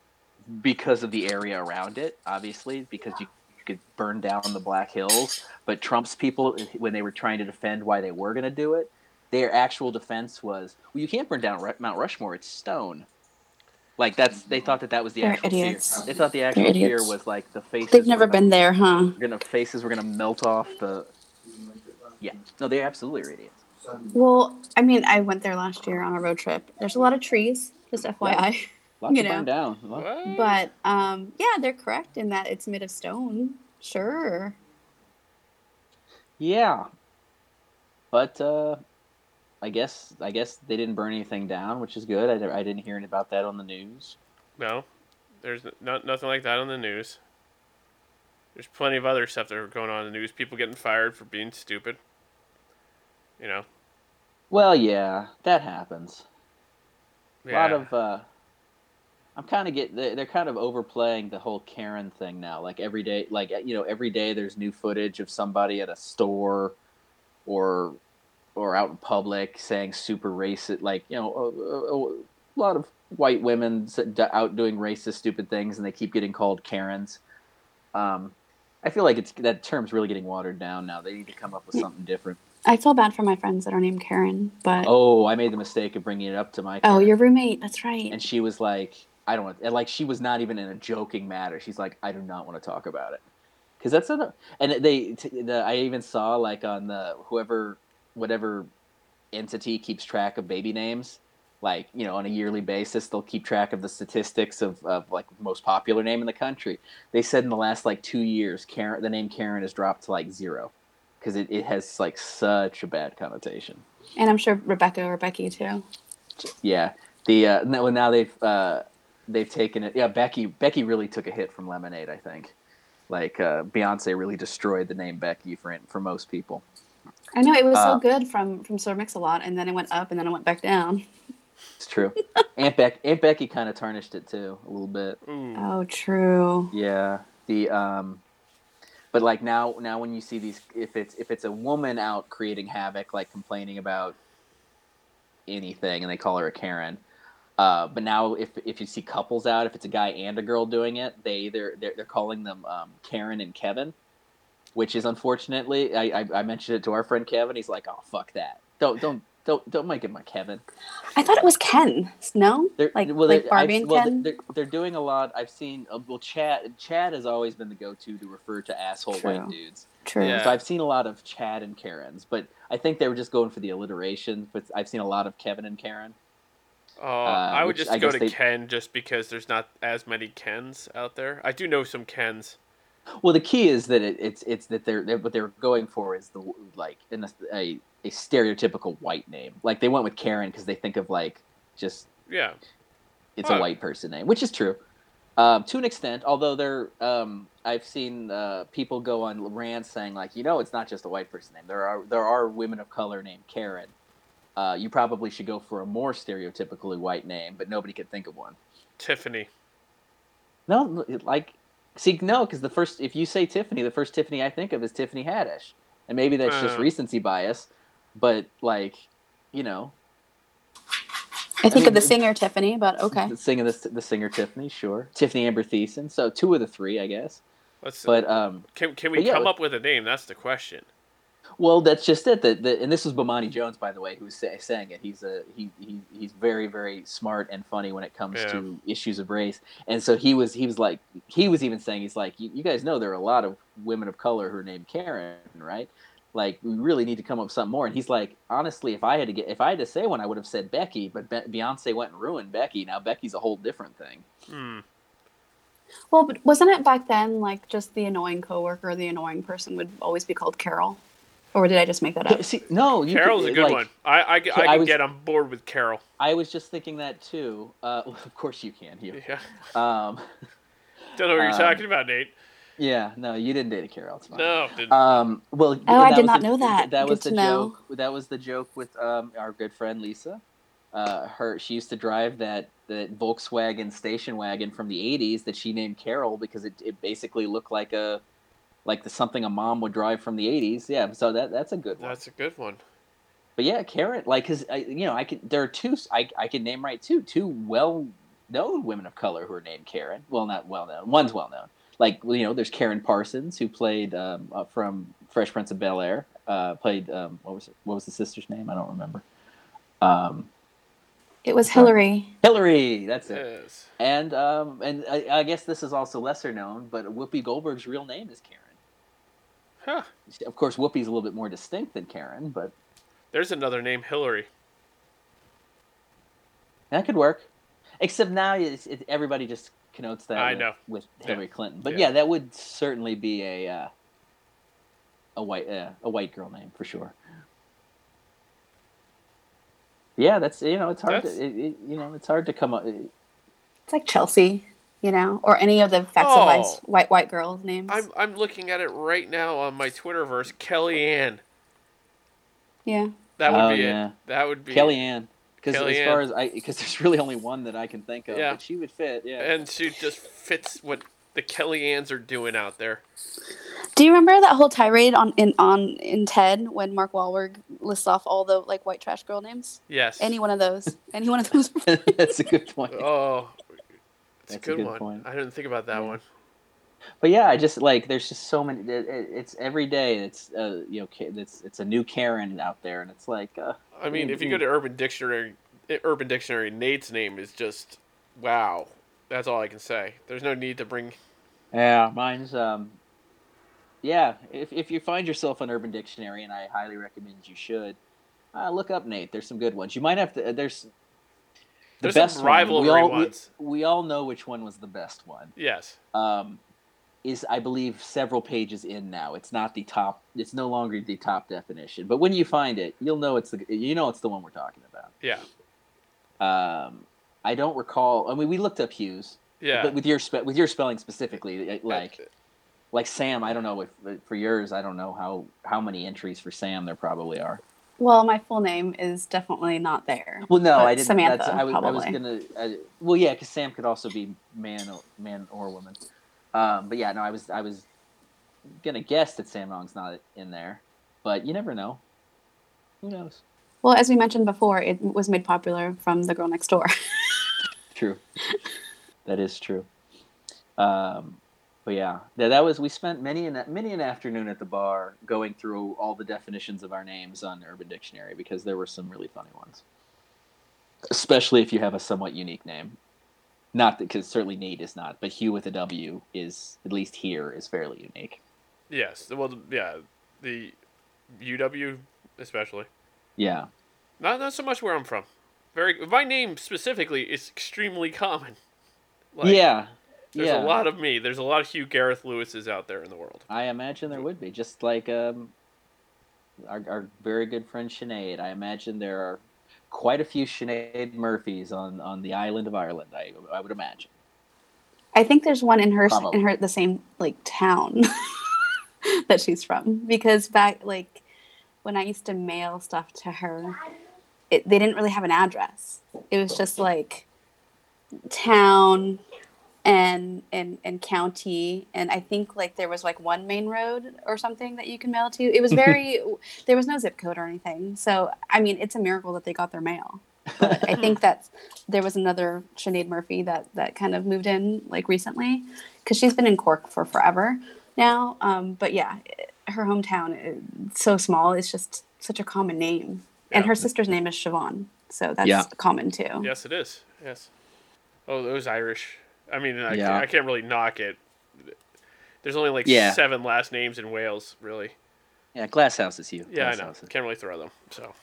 because of the area around it, obviously, because you could burn down the Black Hills. But Trump's people, when they were trying to defend why they were going to do it, their actual defense was, "Well, you can't burn down Mount Rushmore; it's stone." Like that's they thought that that was the They're actual idiots. fear. They thought the actual fear was like the faces. They've never gonna- been there, huh? Gonna faces were gonna melt off the. Yeah, no, they absolutely are idiots. Well, I mean, I went there last year on a road trip. There's a lot of trees, just FYI. Lots <laughs> You know. burn down. Lot- What? But um, yeah, they're correct in that it's made of stone. Sure. Yeah, but uh, I guess I guess they didn't burn anything down, which is good. I, I didn't hear any about that on the news. No, there's no, nothing like that on the news. There's plenty of other stuff that are going on in the news. People getting fired for being stupid. You know. Well, yeah, that happens. A lot of uh, I'm kind of get they're kind of overplaying the whole Karen thing now. Like every day, like you know, every day there's new footage of somebody at a store or or out in public saying super racist, like you know, a, a, a lot of white women out doing racist, stupid things, and they keep getting called Karens. Um, I feel like it's that term's really getting watered down now. They need to come up with something different. I feel bad for my friends that are named Karen, but Oh, I made the mistake of bringing it up to my. oh, your roommate. That's right. and she was like, "I don't want," and like she was not even in a joking matter. She's like, "I do not want to talk about it," because that's a, and they, t- the, I even saw like on the whoever, whatever entity keeps track of baby names, like you know on a yearly basis they'll keep track of the statistics of, of like most popular name in the country. They said in the last like two years, Karen, the name Karen has dropped to like zero, because it, it has like such a bad connotation. and I'm sure Rebecca or Becky too. Yeah, the uh, now, well, now they've uh, they've taken it. Yeah, Becky Becky really took a hit from Lemonade. I think, like uh, Beyonce really destroyed the name Becky for for most people. I know it was Uh, so good from from Sir Mix a Lot, and then it went up, and then it went back down. It's true. Aunt Beck Aunt Becky kind of tarnished it too a little bit. Ooh. Oh, true. Yeah, the um, But like now, now when you see these, if it's if it's a woman out creating havoc, like complaining about anything, and they call her a Karen. Uh, but now, if if you see couples out, if it's a guy and a girl doing it, they either they're, they're calling them um, Karen and Kevin, which is unfortunately. I, I I mentioned it to our friend Kevin. He's like, "Oh fuck that! Don't don't don't don't make it my Kevin." I thought it was Ken. No, They're, like well, like they're- Barbie I've- and well, Ken. They're, they're doing a lot. I've seen. Uh, well, Chad Chad has always been the go-to to refer to asshole True. white dudes. True. Yeah. So I've seen a lot of Chad and Karens, but I think they were just going for the alliteration. But I've seen a lot of Kevin and Karen. Uh, I would just I go to they- Ken just because there's not as many Kens out there. I do know some Kens. Well, the key is that it, it's it's that they're, they what they're going for is the like in a, a a stereotypical white name. Like they went with Karen because they think of like just Yeah. it's Huh. a white person name, which is true um, to an extent. Although there, um, I've seen uh, people go on rants saying like, you know, it's not just a white person name. There are there are women of color named Karen. Uh, you probably should go for a more stereotypically white name, but nobody could think of one. Tiffany. No, like, see, no, because the first, if you say Tiffany, the first Tiffany I think of is Tiffany Haddish, and maybe that's just Uh. recency bias, but like, you know, I think mean, of the singer Tiffany, but okay. the singer, the, the singer Tiffany, sure, Tiffani Amber Thiessen, so two of the three, I guess. Let's. But um, can can we but yeah, come with- up with a name? That's the question. Well, that's just it. That, that and this was Bomani Jones, by the way, who was say, saying it. He's a he, he he's very very smart and funny when it comes Yeah. to issues of race. And so he was he was like he was even saying he's like you, you guys know there are a lot of women of color who are named Karen, right? Like we really need to come up with something more. And he's like, honestly, if I had to get if I had to say one, I would have said Becky, but Be- Beyonce went and ruined Becky. Now Becky's a whole different thing. Hmm. Well, but wasn't it back then like just the annoying coworker, the annoying person would always be called Carol? Or did I just make that up? See, no, you Carol's could, a good like, one. I I, I, I can was- get on board with Carol. I was just thinking that too. Uh, <laughs> well, of course you can. You. Yeah. Um, <laughs> Don't know what you're Um, talking about, Nate. yeah, no, you didn't date a Carol. It's fine. No. Didn't. Um, well, Oh, I did not the- know that. That was Good the to know. joke. That was the joke with um, our good friend Lisa. Uh, her she used to drive that that Volkswagen station wagon from the '80s that she named Carol because it, it basically looked like a like the something a mom would drive from the '80s. Yeah, so that that's a good one. That's a good one. But yeah, Karen, like, cause I, you know, I could. There are two. I I can name right two two well known women of color who are named Karen. Well, not well known. One's well known. Like well, you know, there's Karyn Parsons who played um, uh, from Fresh Prince of Bel Air. Uh, played um, what was it? What was the sister's name? I don't remember. Um, It was Hillary. Hillary. That's it. Yes. And um, and I, I guess this is also lesser known, but Whoopi Goldberg's real name is Karen. Huh. Of course, Whoopi's a little bit more distinct than Karen, but There's another name, Hillary. That could work. Except now it's, it, everybody just connotes that I with, know. with Yeah. Hillary Clinton. But Yeah. yeah. that would certainly be a uh, a white uh, a white girl name for sure. Yeah, that's you know it's hard That's- to it, it, you know it's hard to come up. it- It's like Chelsea, you know, or any of the facts Oh. of life white white girls names. I'm I'm looking at it right now on my Twitterverse. Kellyanne. yeah. That would Oh, be yeah. it. That would be Kellyanne. Because as far as I because there's really only one that I can think of, Yeah. but she would fit. Yeah. And she just fits what the Kellyannes are doing out there. Do you remember that whole tirade on in on in TED when Mark Wahlberg lists off all the like white trash girl names? Yes. Any one of those. Any one of those. <laughs> that's a good point. Oh, a That's a good, good one. point. I didn't think about that Yeah. one. But yeah, I just like there's just so many. It, it- it's every day. It's uh, you know, it's it's a new Karen out there, and it's like, uh, I mean, if you go to Urban Dictionary, eh, Urban Dictionary, Nate's name is just wow. That's all I can say. There's no need to bring. yeah, mine's um, yeah. If if you find yourself on Urban Dictionary, and I highly recommend you should, uh, look up Nate. There's some good ones. You might have to. Uh, there's the There's some best one, rivalry we all, ones. We, we all know which one was the best one. Yes. Um, is I believe several pages in now. It's not the top. It's no longer the top definition. But when you find it, you'll know it's the. You know it's the one we're talking about. Yeah. Um, I don't recall. I mean, we looked up Hughes, Yeah. but with your spe- with your spelling specifically, like like Sam. I don't know if for yours. I don't know how how many entries for Sam there probably are. Well, my full name is definitely not there. Well, no, I didn't. Samantha, that's, I, was, I was probably. gonna. Uh, well, yeah, because Sam could also be man, or, man or woman. Um, but yeah, no, I was, I was gonna guess that Samrong's not in there, but you never know. Who knows? Well, as we mentioned before, it was made popular from the girl next door. <laughs> True. that is true. Um, but yeah, that, that was we spent many an many an afternoon at the bar going through all the definitions of our names on Urban Dictionary because there were some really funny ones, especially if you have a somewhat unique name. Not because certainly Nate is not, but Hugh with a W is at least here is fairly unique. Yes. Well, yeah, the UW especially. Yeah. Not not so much where I'm from. Very my name specifically is extremely common. Like, yeah. There's yeah. a lot of me. There's a lot of Hugh Gareth Lewises out there in the world. I imagine there would be, just like um, our, our very good friend Sinead. I imagine there are quite a few Sinead Murphys on, on the island of Ireland. I, I would imagine. I think there's one in her Probably. in her the same like town <laughs> that she's from because back like when I used to mail stuff to her, it, they didn't really have an address. It was just like town and and and county and I think like there was like one main road or something that you can mail to. It was <laughs> very there was no zip code or anything. So I mean, it's a miracle that they got their mail. But I think <laughs> that there was another Sinead Murphy that that kind of moved in like recently because she's been in Cork for forever now. Um, but yeah, her hometown is so small. It's just such a common name, and her sister's name is Siobhan, so that's Yeah. common too. Yes, it is. Yes. Oh, those Irish. I mean, I, Yeah. can't, I can't really knock it. There's only like Yeah. seven last names in Wales, really. Yeah, Glass House is you. Yeah, I know. House Can't really throw them. So,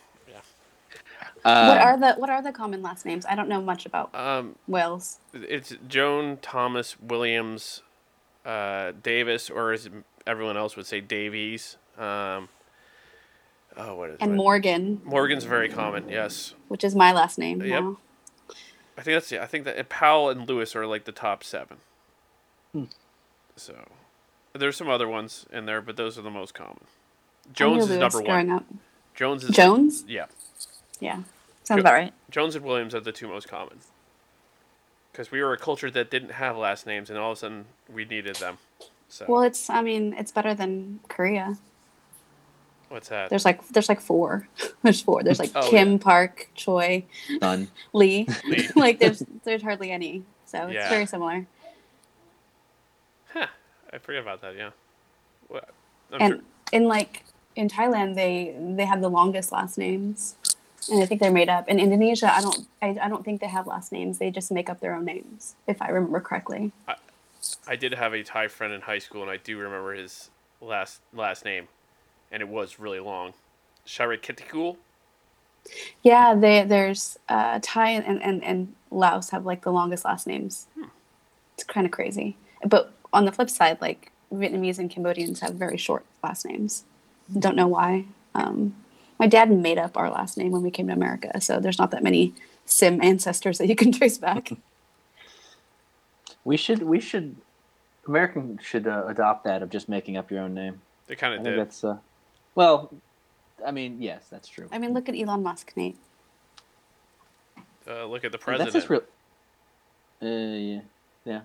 Um, what are the what are the common last names? I don't know much about um, Wales. it's Joan Thomas Williams uh, Davis, or as everyone else would say, Davies. Um, oh, what is And what- Morgan, Morgan's very common. Yes, which is my last name Yep. now. I think that's. yeah. I think that Powell and Lewis are like the top seven. Hmm. So, there's some other ones in there, but those are the most common. Jones is Lewis number growing one. Up. Jones is Jones? yeah. Yeah, sounds Jo- about right. Jones and Williams are the two most common. Because we were a culture that didn't have last names, and all of a sudden we needed them. So Well, it's I mean it's better than Korea. What's that? There's like there's like four. <laughs> there's four. There's like Oh, Kim, yeah. Park, Choi, None. Lee. <laughs> Lee. <laughs> like there's there's hardly any. So it's Yeah. very similar. Huh. I forget about that. Yeah. What? I'm and sure. in like in Thailand they they have the longest last names. And I think they're made up. In Indonesia, I don't I, I don't think they have last names. They just make up their own names, if I remember correctly. I, I did have a Thai friend in high school, and I do remember his last last name, and it was really long. Sharikitikul. Yeah, they, there's uh, Thai and, and, and Laos have like the longest last names. It's kind of crazy. But on the flip side, like Vietnamese and Cambodians have very short last names. Don't know why. Um, my dad made up our last name when we came to America, so there's not that many Sim ancestors that you can <laughs> trace back. We should. We should. American should uh, adopt that of just making up your own name. They kind of think did. that's. Uh, well, I mean, yes, that's true. I mean, look at Elon Musk, Nate. Uh, look at the president. That's president. just real. Uh, yeah. Yeah.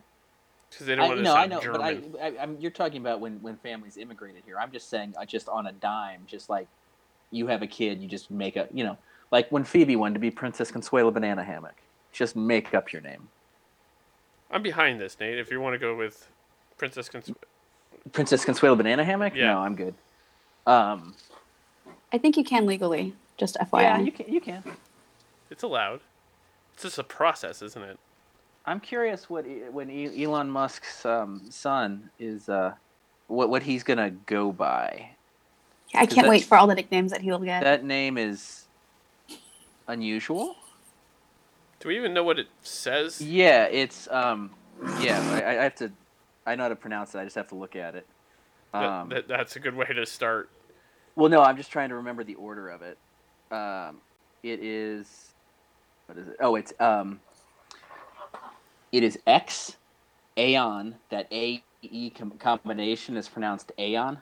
Because they don't I, want to no, I know, German. but I, I, I'm, you're talking about when, when families immigrated here. I'm just saying, uh, just on a dime, just like you have a kid, you just make up, you know, like when Phoebe wanted to be Princess Consuela Banana Hammock, just make up your name. I'm behind this, Nate. If you want to go with Princess Cons- Princess Consuela Banana Hammock? Yeah. No, I'm good. Um, I think you can legally, just FYI. yeah, you can. You can. it's allowed. It's just a process, isn't it? I'm curious what E- when Elon Musk's um, son is, uh, what what he's gonna go by. I can't that- wait for all the nicknames that he'll get. That name is unusual. Do we even know what it says? Yeah, it's um, yeah. I, I have to. I know how to pronounce it. I just have to look at it. That- Um, that, that's a good way to start. well, no, I'm just trying to remember the order of it. Um, it is. What is it? Oh, it's um. It is X, Aeon. That A E com- combination is pronounced Aeon.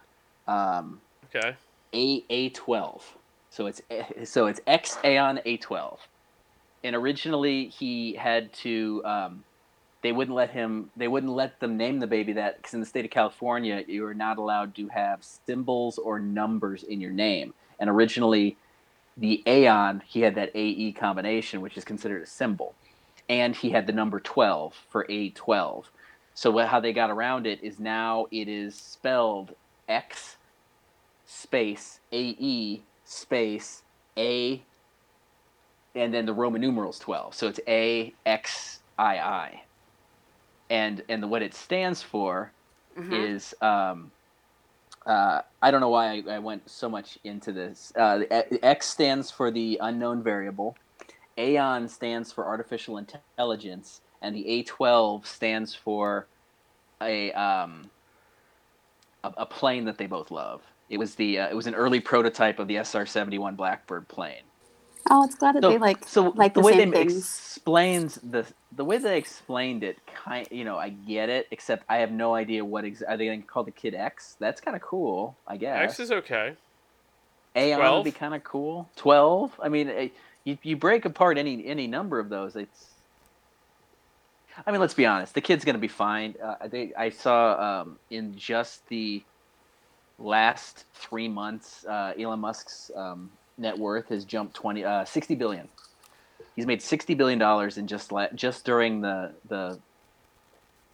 Um, Okay. A A twelve. So it's so it's X Aeon A twelve. And originally he had to um, they wouldn't let him. They wouldn't let them name the baby that because in the state of California, you are not allowed to have symbols or numbers in your name. And originally, the Aeon, he had that AE combination, which is considered a symbol, and he had the number twelve for A12. So how they got around it is now it is spelled X space AE space A and then the Roman numerals 12. So it's A X I I. And and the, what it stands for Mm-hmm. is um, uh, I don't know why I, I went so much into this. Uh, E- X stands for the unknown variable. Aeon stands for artificial intelligence, and the A12 stands for a um, a, a plane that they both love. It was the uh, it was an early prototype of the SR-71 Blackbird plane. Oh, it's glad that they like so like the, the way same they things. explains the the way they explained it kind you know i get it except i have no idea what ex- are they going to call the kid x that's kind of cool i guess X is okay. aeon 12? would be kind of cool 12 i mean eh, you, you break apart any any number of those it's i mean let's be honest the kid's going to be fine uh, they, i saw um, in just the last three months uh, elon musk's um, net worth has jumped 20 uh, 60 billion he's made 60 billion dollars in just la- just during the the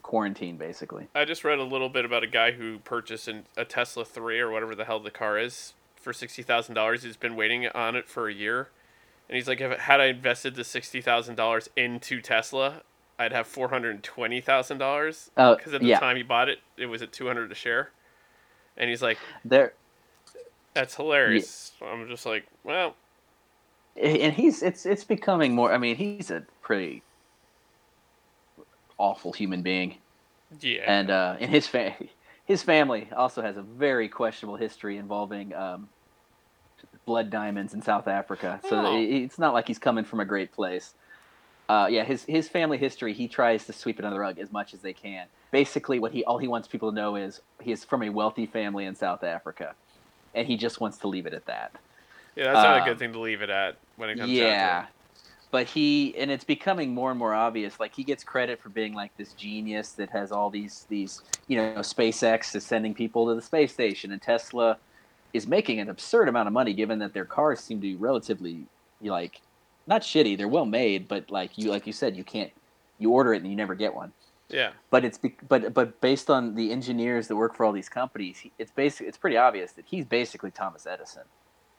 quarantine basically I just read a little bit about a guy who purchased an, a Tesla 3 or whatever the hell the car is for $60,000. He's been waiting on it for a year. And he's like, if, had I invested the $60,000 into Tesla, I'd have $420,000. Oh, Because at the yeah. time he bought it, it was at 200 a share. And he's like, there that's hilarious. I'm just like, well, and he's it's it's becoming more i mean he's a pretty awful human being. Yeah. and uh and his fa- his family also has a very questionable history involving um blood diamonds in south africa. So Oh. it's not like he's coming from a great place. Uh yeah his his family history he tries to sweep it under the rug as much as they can. Basically what he all he wants people to know is he is from a wealthy family in south africa and he just wants to leave it at that. Yeah, that's not a um, good thing to leave it at when it comes yeah to. But he and it's becoming more and more obvious like he gets credit for being like this genius that has all these these you know spacex is sending people to the space station and tesla is making an absurd amount of money given that their cars seem to be relatively like not shitty they're well made but like you like you said you can't you order it and you never get one Yeah. but it's but but based on the engineers that work for all these companies, it's basic. It's pretty obvious that he's basically Thomas Edison.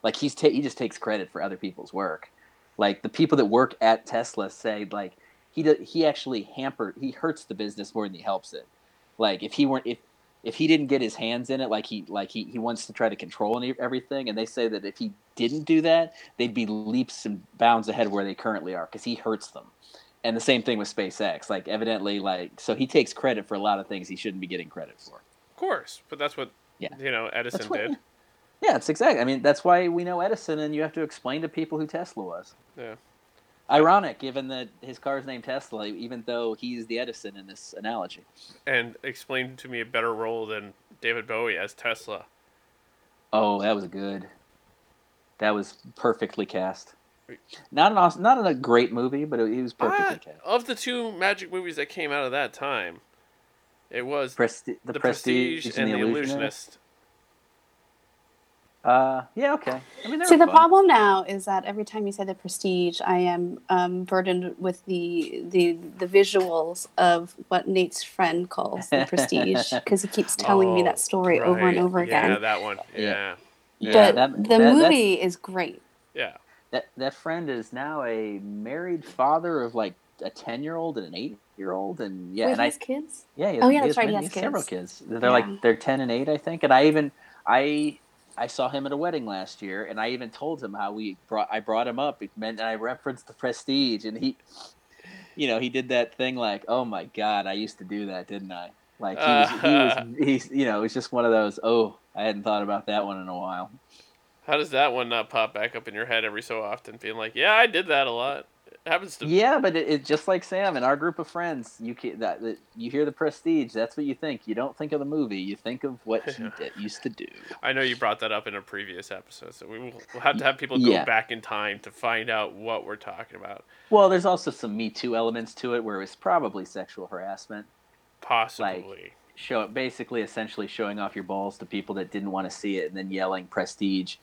Like he's ta- he just takes credit for other people's work. Like the people that work at Tesla say, like he do, he actually hampered he hurts the business more than he helps it. Like if he weren't if if he didn't get his hands in it, like he like he, he wants to try to control any, everything, and they say that if he didn't do that, they'd be leaps and bounds ahead where they currently are because he hurts them and the same thing with SpaceX. Like evidently, like so he takes credit for a lot of things he shouldn't be getting credit for. Of course. But that's what, Yeah. you know, Edison what, did. <laughs> Yeah, it's exactly. I mean, that's why we know Edison, and you have to explain to people who Tesla was. Yeah. Ironic, given that his car's named Tesla, even though he's the Edison in this analogy. And explain to me a better role than David Bowie as Tesla. Oh, that was good. That was perfectly cast. Not an awesome, not in a great movie, but it, he was perfectly Ah, cast. of the two magic movies that came out of that time, it was Presti- the, The Prestige, Prestige and, and the The Illusionist. Illusionist. Uh, yeah, okay. I mean, See, the fun. problem now is that every time you say the prestige, I am um, burdened with the the the visuals of what Nate's friend calls the prestige <laughs> because he keeps telling me Oh, that story over and right. over Yeah, again. that one. Yeah. Yeah. Yeah, but that- the that- that's- movie is great. Yeah. That that friend is now a married father of like a ten year old and an eight year old, and yeah, Wait, and he I has kids? yeah, he Oh, yeah, he that's right, he many- has several kids. kids. They're Yeah. like they're ten and eight, I think, and I even I I saw him at a wedding last year, and I even told him how we brought I brought him up, meant I referenced the Prestige, and he, you know, he did that thing like, oh my god, I used to do that, didn't I? Like he was, he was uh. he's you know, it was just one of those. Oh, I hadn't thought about that one in a while. How does that one not pop back up in your head every so often, being like, "Yeah, I did that a lot." It happens to Yeah, but it, it just like Sam and our group of friends, you can that, that you hear the prestige. That's what you think. You don't think of the movie. You think of what he <laughs> did, used to do. I know you brought that up in a previous episode, so we will we'll have to have people go Yeah. back in time to find out what we're talking about. Well, there's also some Me Too elements to it, where it was probably sexual harassment. Possibly. Show basically, essentially showing off your balls to people that didn't want to see it, and then yelling prestige.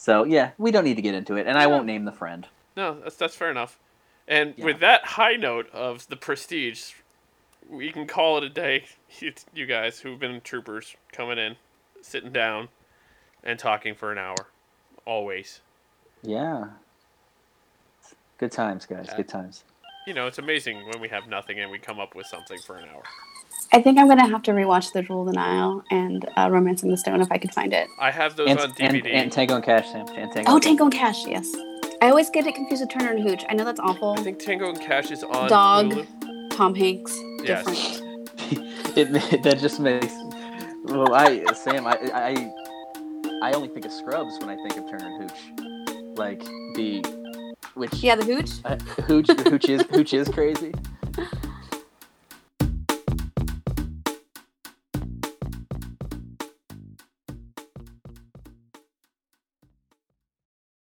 So yeah, we don't need to get into it, and I won't name the friend. No, that's that's fair enough. And Yeah. with that high note of the prestige, we can call it a day. <laughs> You, you guys who've been troopers coming in, sitting down, and talking for an hour, always. Yeah. Good times, guys. Good times. You know, it's amazing when we have nothing and we come up with something for an hour. I think I'm gonna have to rewatch The Jewel of the Nile and uh, Romancing the Stone if I could find it. I have those And, on DVD. and Tango and Cash, Sam. And Tango. Oh, Tango and Cash, yes. I always get it confused with Turner and Hooch. I know that's awful. I think Tango and Cash is on Dog. Hulu. Tom Hanks, Yes. different. <laughs> it, that just makes. Well, I Sam, I, I I only think of Scrubs when I think of Turner and Hooch, like the which Yeah, the Hooch. uh, Hooch Hooch is Hooch is crazy. <laughs>